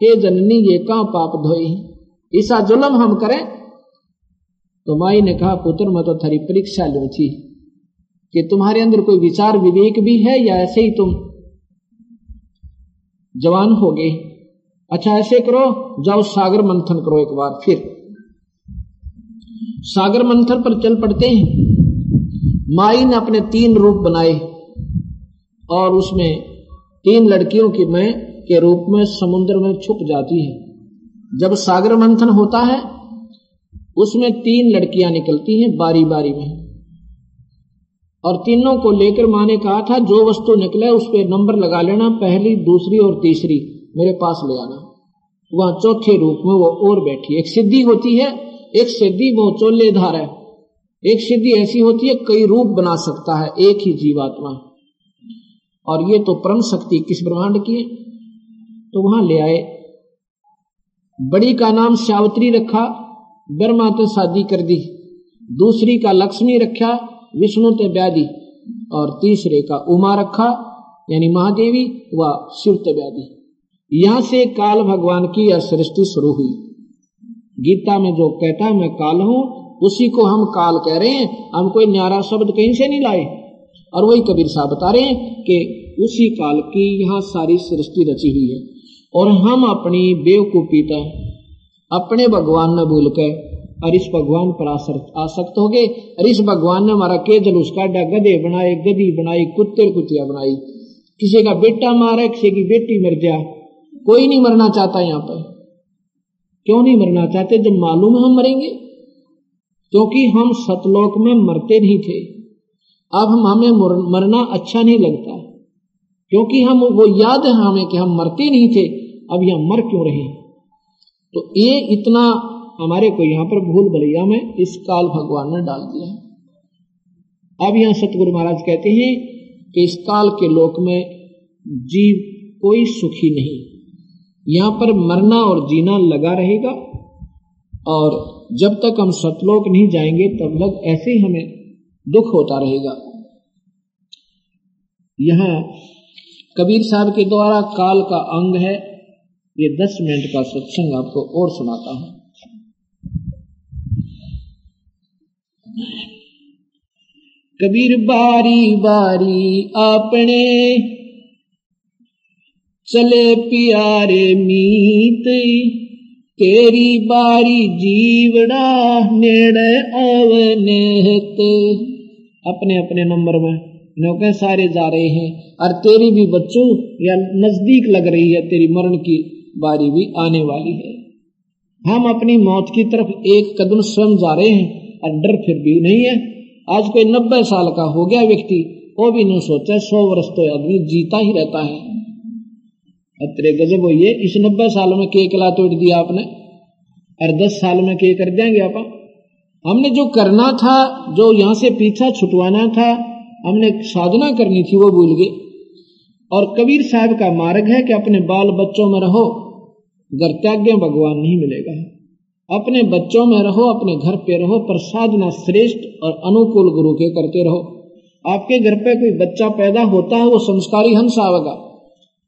हे जननी, ये का पाप धोई? ऐसा जुलम हम करें। तो माई ने कहा, पुत्र, मैं तो थारी परीक्षा लू थी कि तुम्हारे अंदर कोई विचार विवेक भी है या ऐसे ही तुम जवान हो गए अच्छा ऐसे करो, जाओ सागर मंथन करो एक बार, फिर। सागर मंथन पर चल पड़ते हैं। माई ने अपने तीन रूप बनाए और उसमें तीन लड़कियों की मैं के रूप में समुद्र में छुप जाती है। जब सागर मंथन होता है, उसमें तीन लड़कियाँ निकलती हैं बारी बारी में। और तीनों को लेकर माँ ने कहा था, जो वस्तु निकले उस पर नंबर लगा लेना, पहली, दूसरी और तीसरी। मेरे पास ले आना। वह चौथे रूप में वो और बैठी। एक सिद्धि होती है, एक सिद्धि वो चोलेधार है। एक सिद्धि ऐसी होती है, कई रूप बना सकता है, एक ही जीवात्मा। और ये तो परम शक्ति किस ब्रह्मांड की है? तो वहाँ ले आए। बड़ी का नाम सावत्री रखा, ब्रह्मा तो शादी कर दी। दूसरी का लक्ष्मी रखा, विष्णु ते ब्याह दी और तीसरे का उमा रखा, यानी महादेवी व शिव ते ब्याह दी यहाँ से काल भगवान की यह सृष्टि शुरू हुई। गीता में जो कहता है, मैं काल हूँ, उसी को हम काल कह रहे हैं। हम कोई न्यारा शब्द कहीं से नहीं लाए। और वही कबीर साहब बता रहे हैं कि उसी काल की यहाँ सारी सृष्टि रची हुई है। और हम अपनी बेवकूफीता अपने भगवान न भूल कर और इस भगवान पर आसक्त हो गए। और इस भगवान ने हमारा के जलूस काटा गधे बनाए गदी बनाई, कुत्ते कुतिया बनाई। किसी का बेटा मारा, किसी की बेटी मर गया कोई नहीं मरना चाहता यहाँ पर। क्यों नहीं मरना चाहते? जब मालूम है हम मरेंगे। क्योंकि हम सतलोक में मरते नहीं थे। अब हम हमें मरना अच्छा नहीं लगता। क्योंकि हम वो याद है हमें कि हम मरते नहीं थे। अब यहाँ मर क्यों रहे तो ये इतना हमारे को यहाँ पर भूल भलैया में इस काल भगवान ने डाल दिया अब यहाँ सतगुरु महाराज कहते हैं कि इस काल के लोक में जीव कोई सुखी नहीं। यहाँ पर मरना और जीना लगा रहेगा, और जब तक हम सतलोक नहीं जाएँगे, तब तक ऐसे ही हमें दुख होता रहेगा। यहाँ कबीर साहब के द्वारा काल का अंग है। ये दस मिनट का सत्संग आपको और सुनाता हूँ। कबीर बारी बारी आपने चले प्यारे मीत, तेरी बारी जीवड़ा नेड़े अवनेत अपने अपने नंबर में नौके सारे जा रहे हैं, और तेरी भी बच्चों, या नज़दीक लग रही है तेरी मरण की बारी भी आने वाली है। हम अपनी मौत की तरफ़ एक कदम स्वयं जा रहे हैं, और डर फिर भी नहीं है। आज कोई नब्बे साल का हो गया व्यक्ति, वो भी नहीं सोचा सौ वर्ष तो आदमी जीता ही रहता है। अतरे गजब हो। ये इस नब्बे साल में के किला तोड़ दिया आपने। और दस साल में के कर देंगे आप। हमने जो करना था, जो यहाँ से पीछा छुटवाना था, हमने साधना करनी थी, वो भूल गए। और कबीर साहब का मार्ग है कि अपने बाल बच्चों में रहो। घर त्याग्य भगवान नहीं मिलेगा। अपने बच्चों में रहो, अपने घर पे रहो, पर साधना श्रेष्ठ और अनुकूल गुरु के करते रहो। आपके घर पे कोई बच्चा पैदा होता है, वो संस्कारी हंस आवेगा।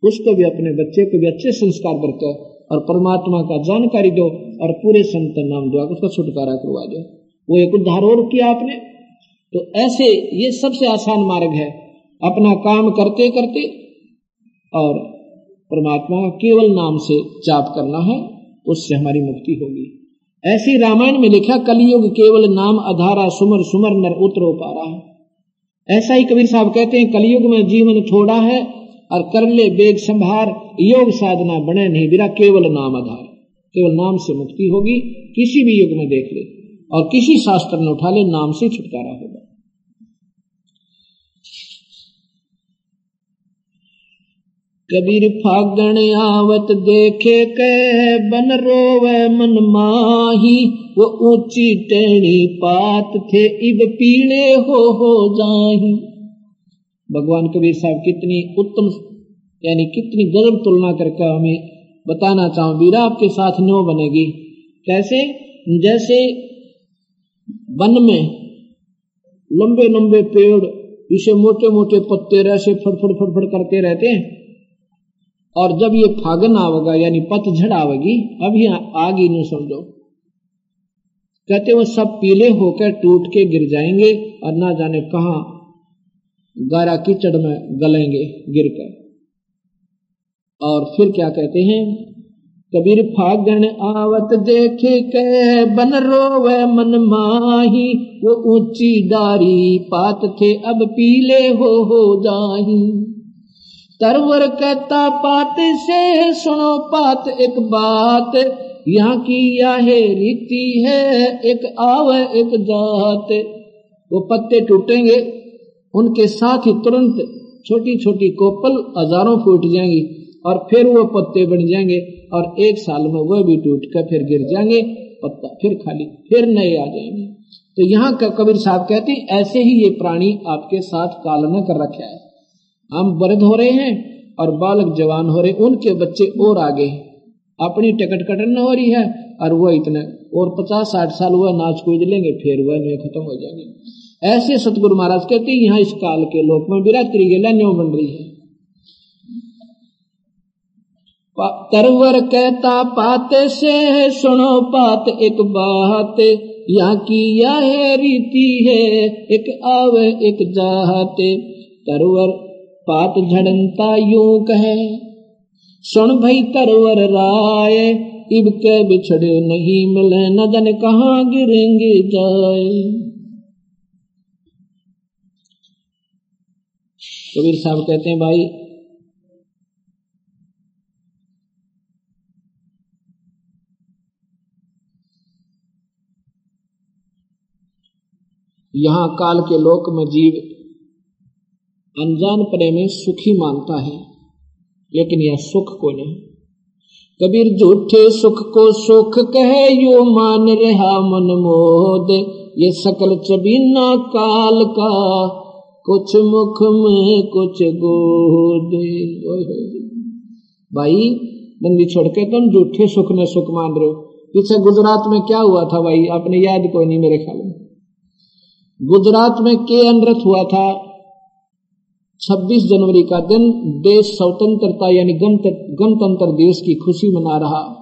उसको भी अपने बच्चे को भी अच्छे संस्कार बरतो और परमात्मा का जानकारी दो और पूरे संत नाम दो। उसका छुटकारा करवा दो। वो एक उद्धार और किया आपने। तो ऐसे ये सबसे आसान मार्ग है। अपना काम करते करते और परमात्मा का केवल नाम से जाप करना है, उससे हमारी मुक्ति होगी। ऐसी रामायण में लिखा, कलयुग केवल नाम अधारा, सुमर सुमर, नर उतरो पारा है। ऐसा ही कबीर साहब कहते हैं, कलयुग में जीवन थोड़ा है और कर ले, बेग संभार, योग साधना बने नहीं बिरा केवल नाम आधार। केवल नाम से मुक्ति होगी, किसी भी युग में देख ले, और किसी शास्त्र ने उठा ले, नाम से छुटकारा होगा। कबीर फागण आवत देखे कह बन रोवे मन माही, वो ऊँची टेणी पात थे, इब पीले हो हो जाही। भगवान कबीर साहब कितनी उत्तम, यानी कितनी गजब तुलना करके हमें बताना चाहूँ बीरा आपके साथ नो बनेगी। कैसे? जैसे वन में लंबे लंबे पेड़, इसे मोटे मोटे पत्ते ऐसे फड़फड़ फड़फड़ करते रहते हैं, और जब ये फागन आवेगा, यानी पतझड़ आवेगी अभी आगे नहीं समझो। कहते वो सब पीले होकर टूट के गिर जाएँगे, और ना जाने कहा गारा कीचड़ में गलेंगे गिरकर। और फिर क्या कहते हैं? कबीर फागण आवत देखे के बन रोवे मन माही, वो ऊँची डारी पात थे, अब पीले हो हो जाही। तरवर कहता, पात से सुनो पात, एक बात, यहाँ की यह रीति है, एक आव एक जात। वो पत्ते टूटेंगे उनके साथ ही तुरंत छोटी छोटी कोपल हज़ारों फूट जाएँगी और फिर वो पत्ते बन जाएँगे और एक साल में वह भी टूट कर फिर गिर जाएँगे पत्ता फिर खाली, फिर नए आ जाएँगे। तो यहाँ कबीर साहब कहते हैं, ऐसे ही ये प्राणी आपके साथ कालन कर रखा है। हम वृद्ध हो रहे हैं और बालक जवान हो रहे उनके बच्चे और आगे हैं। अपनी टिकट कटन हो रही है और वह इतने, और पचास साठ साल वह नाच कूद लेंगे, फिर वह खत्म हो जाएँगे। ऐसे सतगुरु महाराज कहते हैं, यहाँ इस काल के लोक में विराट त्रिगेला न्यो बन रही है। तरवर कहता, पाते से सुनो पात, एक बात, यहाँ की यह रीति है, एक आवे, एक जाते। तरवर पात झड़नता यूँ कहे, सुन भई तरवर राय, इब के बिछड़े नहीं मिले, न जन कहा गिरेंगे जाए। कबीर साहब कहते हैं, भाई, यहाँ काल के लोक में जीव अनजान पड़े में सुखी मानता है, लेकिन यह सुख को नहीं। कबीर झूठे सुख को सुख कहे, यो मान रहा मनमोद ये सकल चबीना काल का कुछ मुख में कुछ गोद भाई बंदी छोड़ के तुम झूठे सुख में सुख मान रहे हो। पीछे गुजरात में क्या हुआ था भाई? आपने याद कोई नहीं मेरे ख्याल में। गुजरात में के अनरथ हुआ था? 26 जनवरी का दिन देश स्वतंत्रता यानी गणतंत्र दिवस की खुशी मना रहा।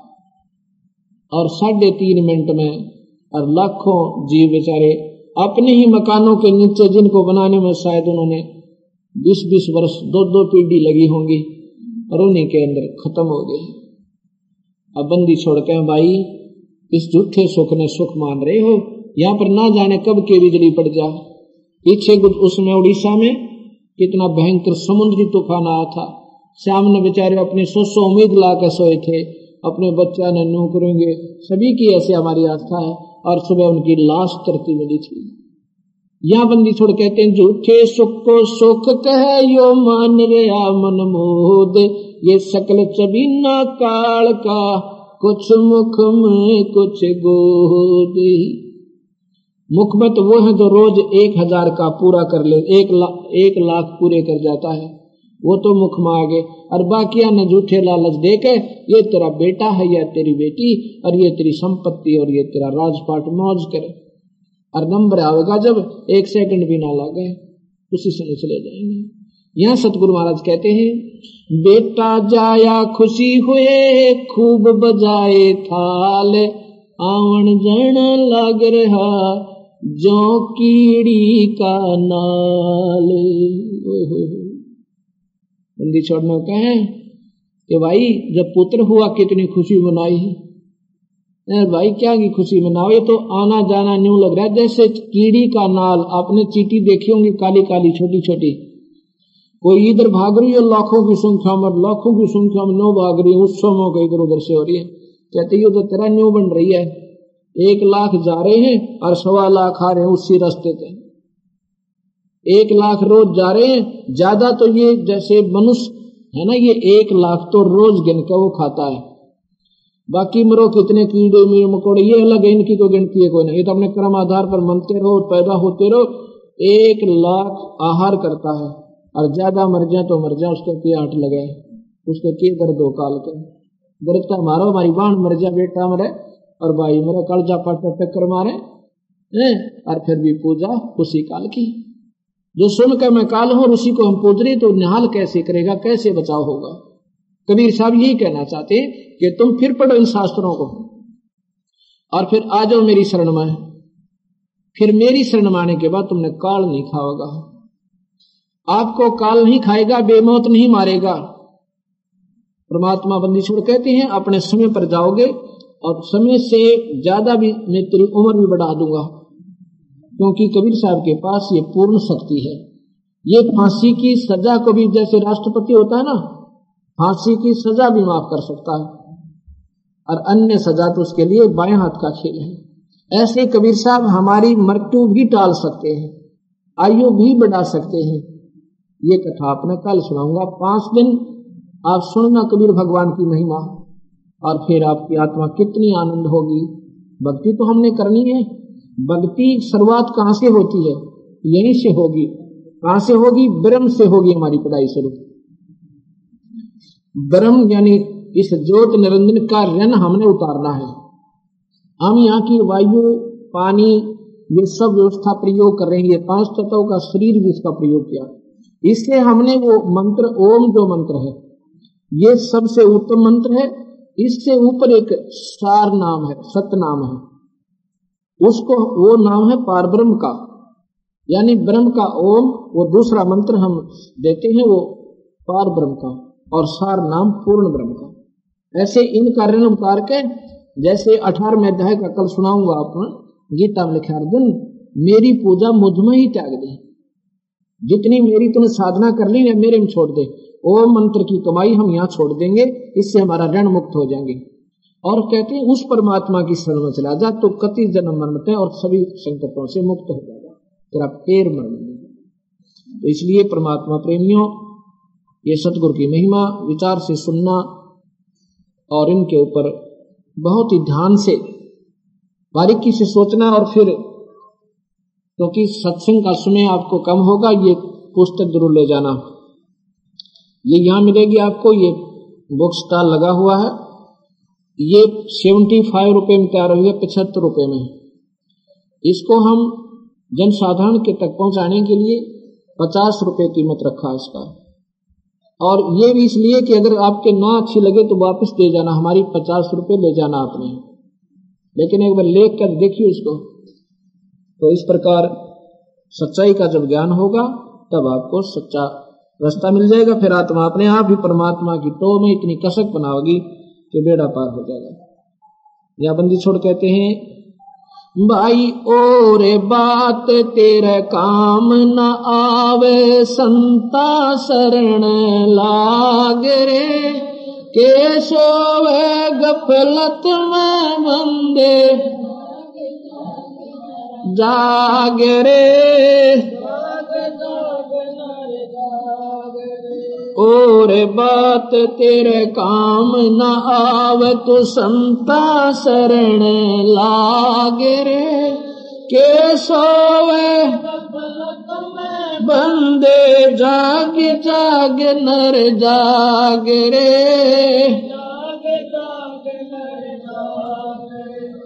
और साढ़े तीन मिनट में और लाखों जीव बेचारे अपने ही मकानों के नीचे जिनको बनाने में शायद उन्होंने बीस बीस वर्ष दो दो पीढ़ी लगी होंगी और उन्हीं के अंदर खत्म हो गई। अब बंदी छोड़ते हैं भाई, इस झूठे सुख ने सुख मान रहे हो, यहाँ पर ना जाने कब के बिजली पड़ जा। पीछे उसमें, उड़ीसा में, कितना भयंकर समुद्री तूफ़ान आया था। श्याम ने बेचारे अपने सोचो उम्मीद ला के सोए थे, अपने बच्चा ने नू करेंगे सभी की ऐसे हमारी आस्था है। और सुबह उनकी लाश तरती मिली थी। यहाँ बंदी छोड़ कहते हैं झूठे सुख को सुख कह यो मान रहा मन मोद। ये सकल चबीना काल का कुछ मुख में कुछ गोद मुख में तो वो है जो रोज एक हज़ार का पूरा कर ले एक ला, एक लाख पूरे कर जाता है। वो तो मुख में आगे और बाकिया ने झूठे लालच दे के ये तेरा बेटा है, या तेरी बेटी, और ये तेरी संपत्ति, और ये तेरा राजपाट मौज करे। और नंबर आएगा जब, एक सेकंड भी ना लगे, उसी समय चले जाएँगे। यहाँ सतगुरु महाराज कहते हैं, बेटा जाया खुशी हुए, खूब बजाए थाल, आवन जन लग रहा जो कीड़ी का नाल। बंदी छोड़ना कहे कि भाई, जब पुत्र हुआ, कितनी खुशी मनाई है। भाई, क्या की खुशी मनाओ? तो आना जाना न्यू लग रहा है। जैसे कीड़ी का नाल, आपने चीटी देखी होंगी काली काली छोटी छोटी कोई इधर भाग रही है, लाखों की संख्या में, लाखों की संख्या में न्यू भाग रही है, उस समय कहीं इधर उधर से हो रही है। कहते, ये तो तेरा न्यू बन रही है। एक लाख जा रहे हैं और सवा लाख आ रहे हैं उसी रास्ते पे। एक लाख रोज जा रहे हैं, ज़्यादा तो ये जैसे मनुष्य, है ना, ये एक लाख तो रोज गिन का वो खाता है। बाकी मरो कितने कीड़े मकोड़े, ये अलग है, इनकी तो गिनती है, कोई नहीं। ये तो अपने क्रम आधार पर मनते रहो, पैदा होते रहो, एक लाख आहार करता है। और ज़्यादा मर जाए तो मर जाए उसको के आठ लगे उसको के कर दो काल के? दरख्ता मारो हमारी बाण मर जा, बेटा मरे, और भाई मेरा कलजा पट टक्कर मारे और फिर भी पूजा उसी काल की। जो सुन कर मैं काल हूँ और उसी को हम पूज रहे तो निहाल कैसे करेगा, कैसे बचाव होगा? कबीर साहब यही कहना चाहते कि तुम फिर पढ़ो इन शास्त्रों को। और फिर आ जाओ मेरी शरण में। फिर मेरी शरण में आने के बाद तुमने काल नहीं खाओगा आपको काल नहीं खाएगा, बेमौत नहीं मारेगा। परमात्मा बंदी छोड़ कहते हैं, अपने समय पर जाओगे और समय से ज़्यादा भी मैं तेरी उम्र भी बढ़ा दूँगा। क्योंकि कबीर साहब के पास ये पूर्ण शक्ति है। ये फांसी की सजा को भी जैसे राष्ट्रपति होता है ना, फांसी की सजा भी माफ़ कर सकता है। और अन्य सजा तो उसके लिए बाएँ हाथ का खेल है। ऐसे कबीर साहब हमारी मृत्यु भी टाल सकते हैं, आयु भी बढ़ा सकते हैं। ये कथा अपने कल सुनाऊँगा। पाँच दिन आप सुनना कबीर भगवान की महिमा, और फिर आपकी आत्मा कितनी आनंद होगी। भक्ति तो हमने करनी है। भक्ति शुरुआत कहाँ से होती है? यहीं से होगी। कहाँ से होगी? ब्रह्म से होगी हमारी पढ़ाई शुरू। ब्रह्म यानी इस ज्योत निरंजन का ऋण हमने उतारना है। हम यहाँ की वायु, पानी, ये सब व्यवस्था प्रयोग कर रहे हैं। ये पाँच तत्वों का शरीर भी इसका प्रयोग किया। इसलिए हमने वो मंत्र, ओम जो मंत्र है, ये सबसे उत्तम मंत्र है। इससे ऊपर एक सार नाम है सत्य नाम है। उसको वो नाम है पार ब्रह्म का। यानी ब्रह्म का ओम, वो दूसरा मंत्र हम देते हैं, वो पार ब्रह्म का। और सार नाम पूर्ण ब्रह्म का। ऐसे इन कार्य उतार के, जैसे अठारहवें अध्याय का कल सुनाऊँगा आपको, गीता में लिखा अर्जुन, मेरी पूजा मुझमें ही त्याग दे। जितनी मेरी तुमने साधना कर ली ना मेरे में छोड़ दे। ओम मंत्र की कमाई हम यहाँ छोड़ देंगे, इससे हमारा ऋण मुक्त हो जाएँगे। और कहते हैं, उस परमात्मा की शरण में चला जा तो कति जन्म मरते और सभी संकटों से मुक्त हो जाएगा तेरा पैर मर तो इसलिए परमात्मा प्रेमियों, ये सतगुरु की महिमा, विचार से सुनना और इनके ऊपर बहुत ही ध्यान से, बारीकी से सोचना और फिर, क्योंकि तो सत्संग का समय आपको कम होगा, ये पुस्तक ज़रूर ले जाना। ये यहाँ मिलेगी आपको, ये बुक स्टॉल लगा हुआ है। ये सेवेंटी फाइव रुपये में तैयार हुई है पचहत्तर रुपए में। इसको हम जनसाधारण के तक पहुँचाने के लिए पचास रुपये कीमत रखा इसका। और ये भी इसलिए कि अगर आपके ना अच्छी लगे तो वापस दे जाना, हमारी पचास रुपये ले जाना आपने। लेकिन एक बार लेख कर देखिए इसको। तो इस प्रकार सच्चाई का जब ज्ञान होगा, तब आपको सच्चा रास्ता मिल जाएगा। फिर आत्मा अपने आप ही परमात्मा की तो में इतनी कसक बनाओगी कि बेड़ा पार हो जाएगा। या बंदी छोड़ कहते हैं, भाई और बात तेरे काम न आवे, संता शरण लाग रे। के सोवे गफलत में बंदे जाग रे। और बात तेरे काम न आव तो संता शरण लाग रे। के सोवे? बंदे जाग जाग नर जाग रे।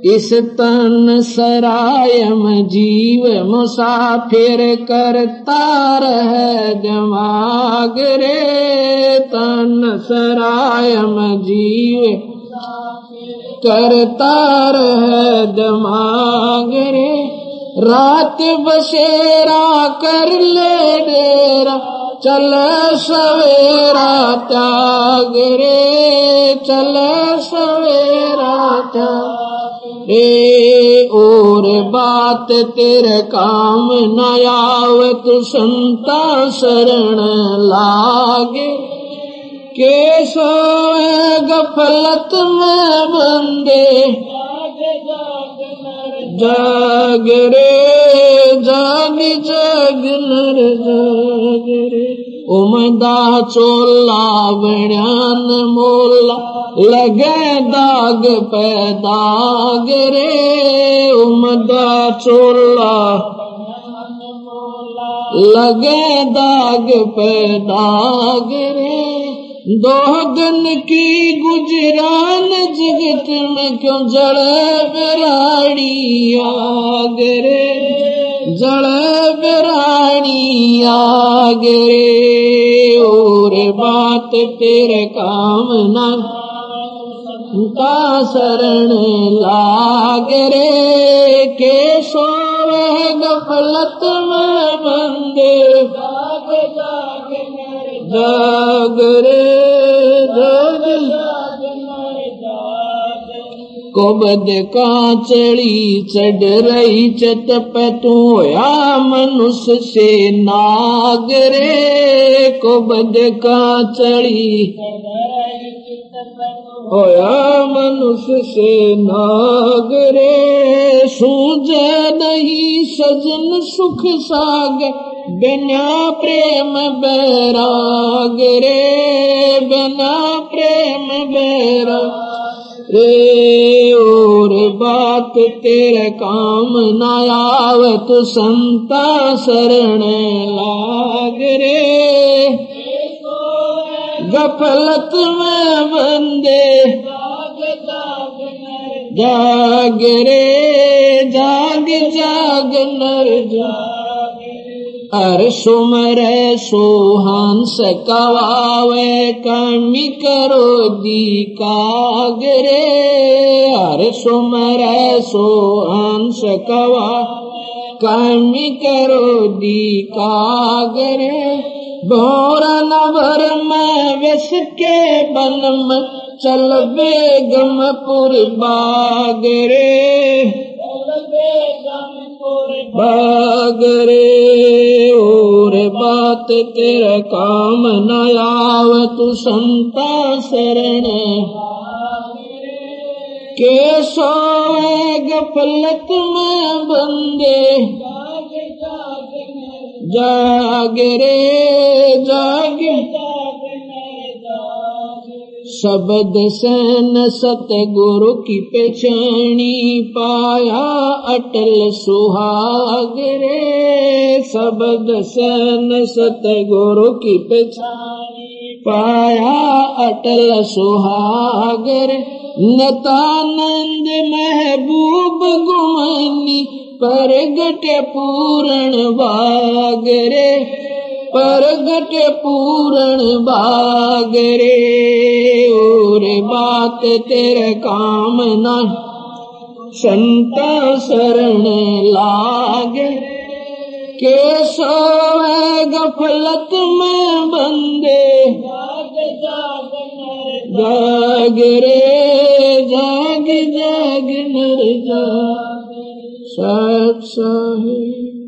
इस तन सरायम जीव मुसाफिर करता रह जमाग रे। तन सरायम जीव करता रह जमाग रे। रात बसेरा कर ले डेरा, चल सवेरा त्याग रे। चल सवेरा त्याग रे और बात तेरे काम नयावत संता शरण लागे। के सोए गफलत में बंदे। जाग रे जाग जाग नर जाग रे उमदा चोला बण्यान मोला लगे दाग पे दाग रे उमदा चोला लगे दाग पे दाग रे गुजरान जगत में क्यों जड़ जड़ बिराड़ी आग रे। और बात तेरे काम ना का शरण लाग रे। के सोवे गफलत में बंदे जागरे दादल कोबद का चली चढ़ रही चतप तू या मनुष्य से नागरे। कोबद का चली होया मनुष्य से नागरे। सूझ नहीं सजन सुख सागर बिना प्रेम बैराग रे बिना प्रेम बैराग रे। और बात तेरे काम न आवत संता शरण लाग रे। गफलत में बंदे जाग रे। जाग जाग नर जाग अर सुमर सोहंस कवावे कमी करो दी कागरे अर सुमर सोहंस कवा कमी करो दी कागरे भोर नवर में विस के बन में चल बेगम पुर बागरे बागरे और बात तेरा काम न आव, तू संता शरण। के सोए गफलत में बंदे। जाग रे जाग शब्द सन सतगुरु की पहचानी पाया अटल सुहाग रे शब्द सन सतगुरु की पहचानी पाया अटल सुहागर। नतानंद महबूब गुमनी परगट पूरण बागरे परगट पूरण बागरे और बात तेरे कामना संता शरण लाग के सोए गफलत में बंदे। जाग रे, जाग जाग नर जाग सत साहिब।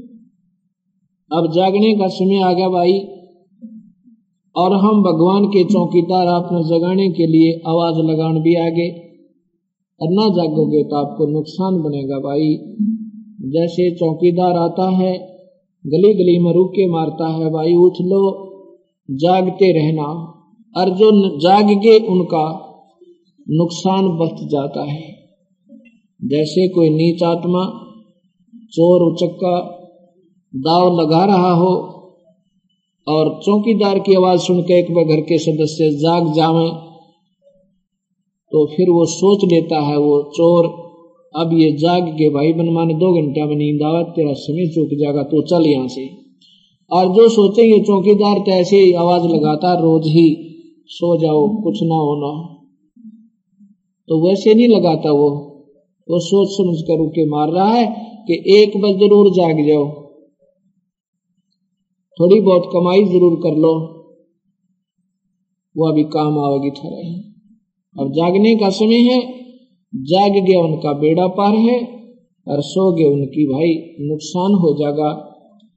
अब जागने का समय आ गया भाई। और हम भगवान के चौकीदार आपने जगाने के लिए आवाज़ लगान भी आगे। और ना जागोगे तो आपको नुकसान बनेगा भाई। जैसे चौकीदार आता है गली गली में रुके मारता है, भाई उठ लो, जागते रहना। और जो जाग के उनका नुकसान बच जाता है। जैसे कोई नीच आत्मा, चोर, उचक्का दाव लगा रहा हो और चौकीदार की आवाज़ सुनकर एक बार घर के सदस्य जाग जावे तो फिर वो सोच लेता है, वो चोर, अब ये जाग के भाई बन माने दो घंटा में नींद आवा, तेरा समय चूक जाएगा तो चल यहाँ से। और जो सोचेंगे चौकीदार तो ऐसे ही आवाज़ लगाता रोज ही सो जाओ, कुछ ना होना तो वैसे नहीं लगाता वो। वो सोच समझ कर रुके मार रहा है कि एक बज ज़रूर जाग जाओ। थोड़ी बहुत कमाई ज़रूर कर लो। वो अभी काम आवेगी थोड़ा अब जागने का समय है। जाग गया उनका बेड़ा पार है और सो गए उनकी भाई। नुकसान हो जाएगा।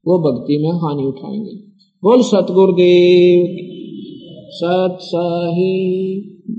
वो भक्ति में हानि उठाएँगे। बोल सतगुरुदेव। सत साहिब।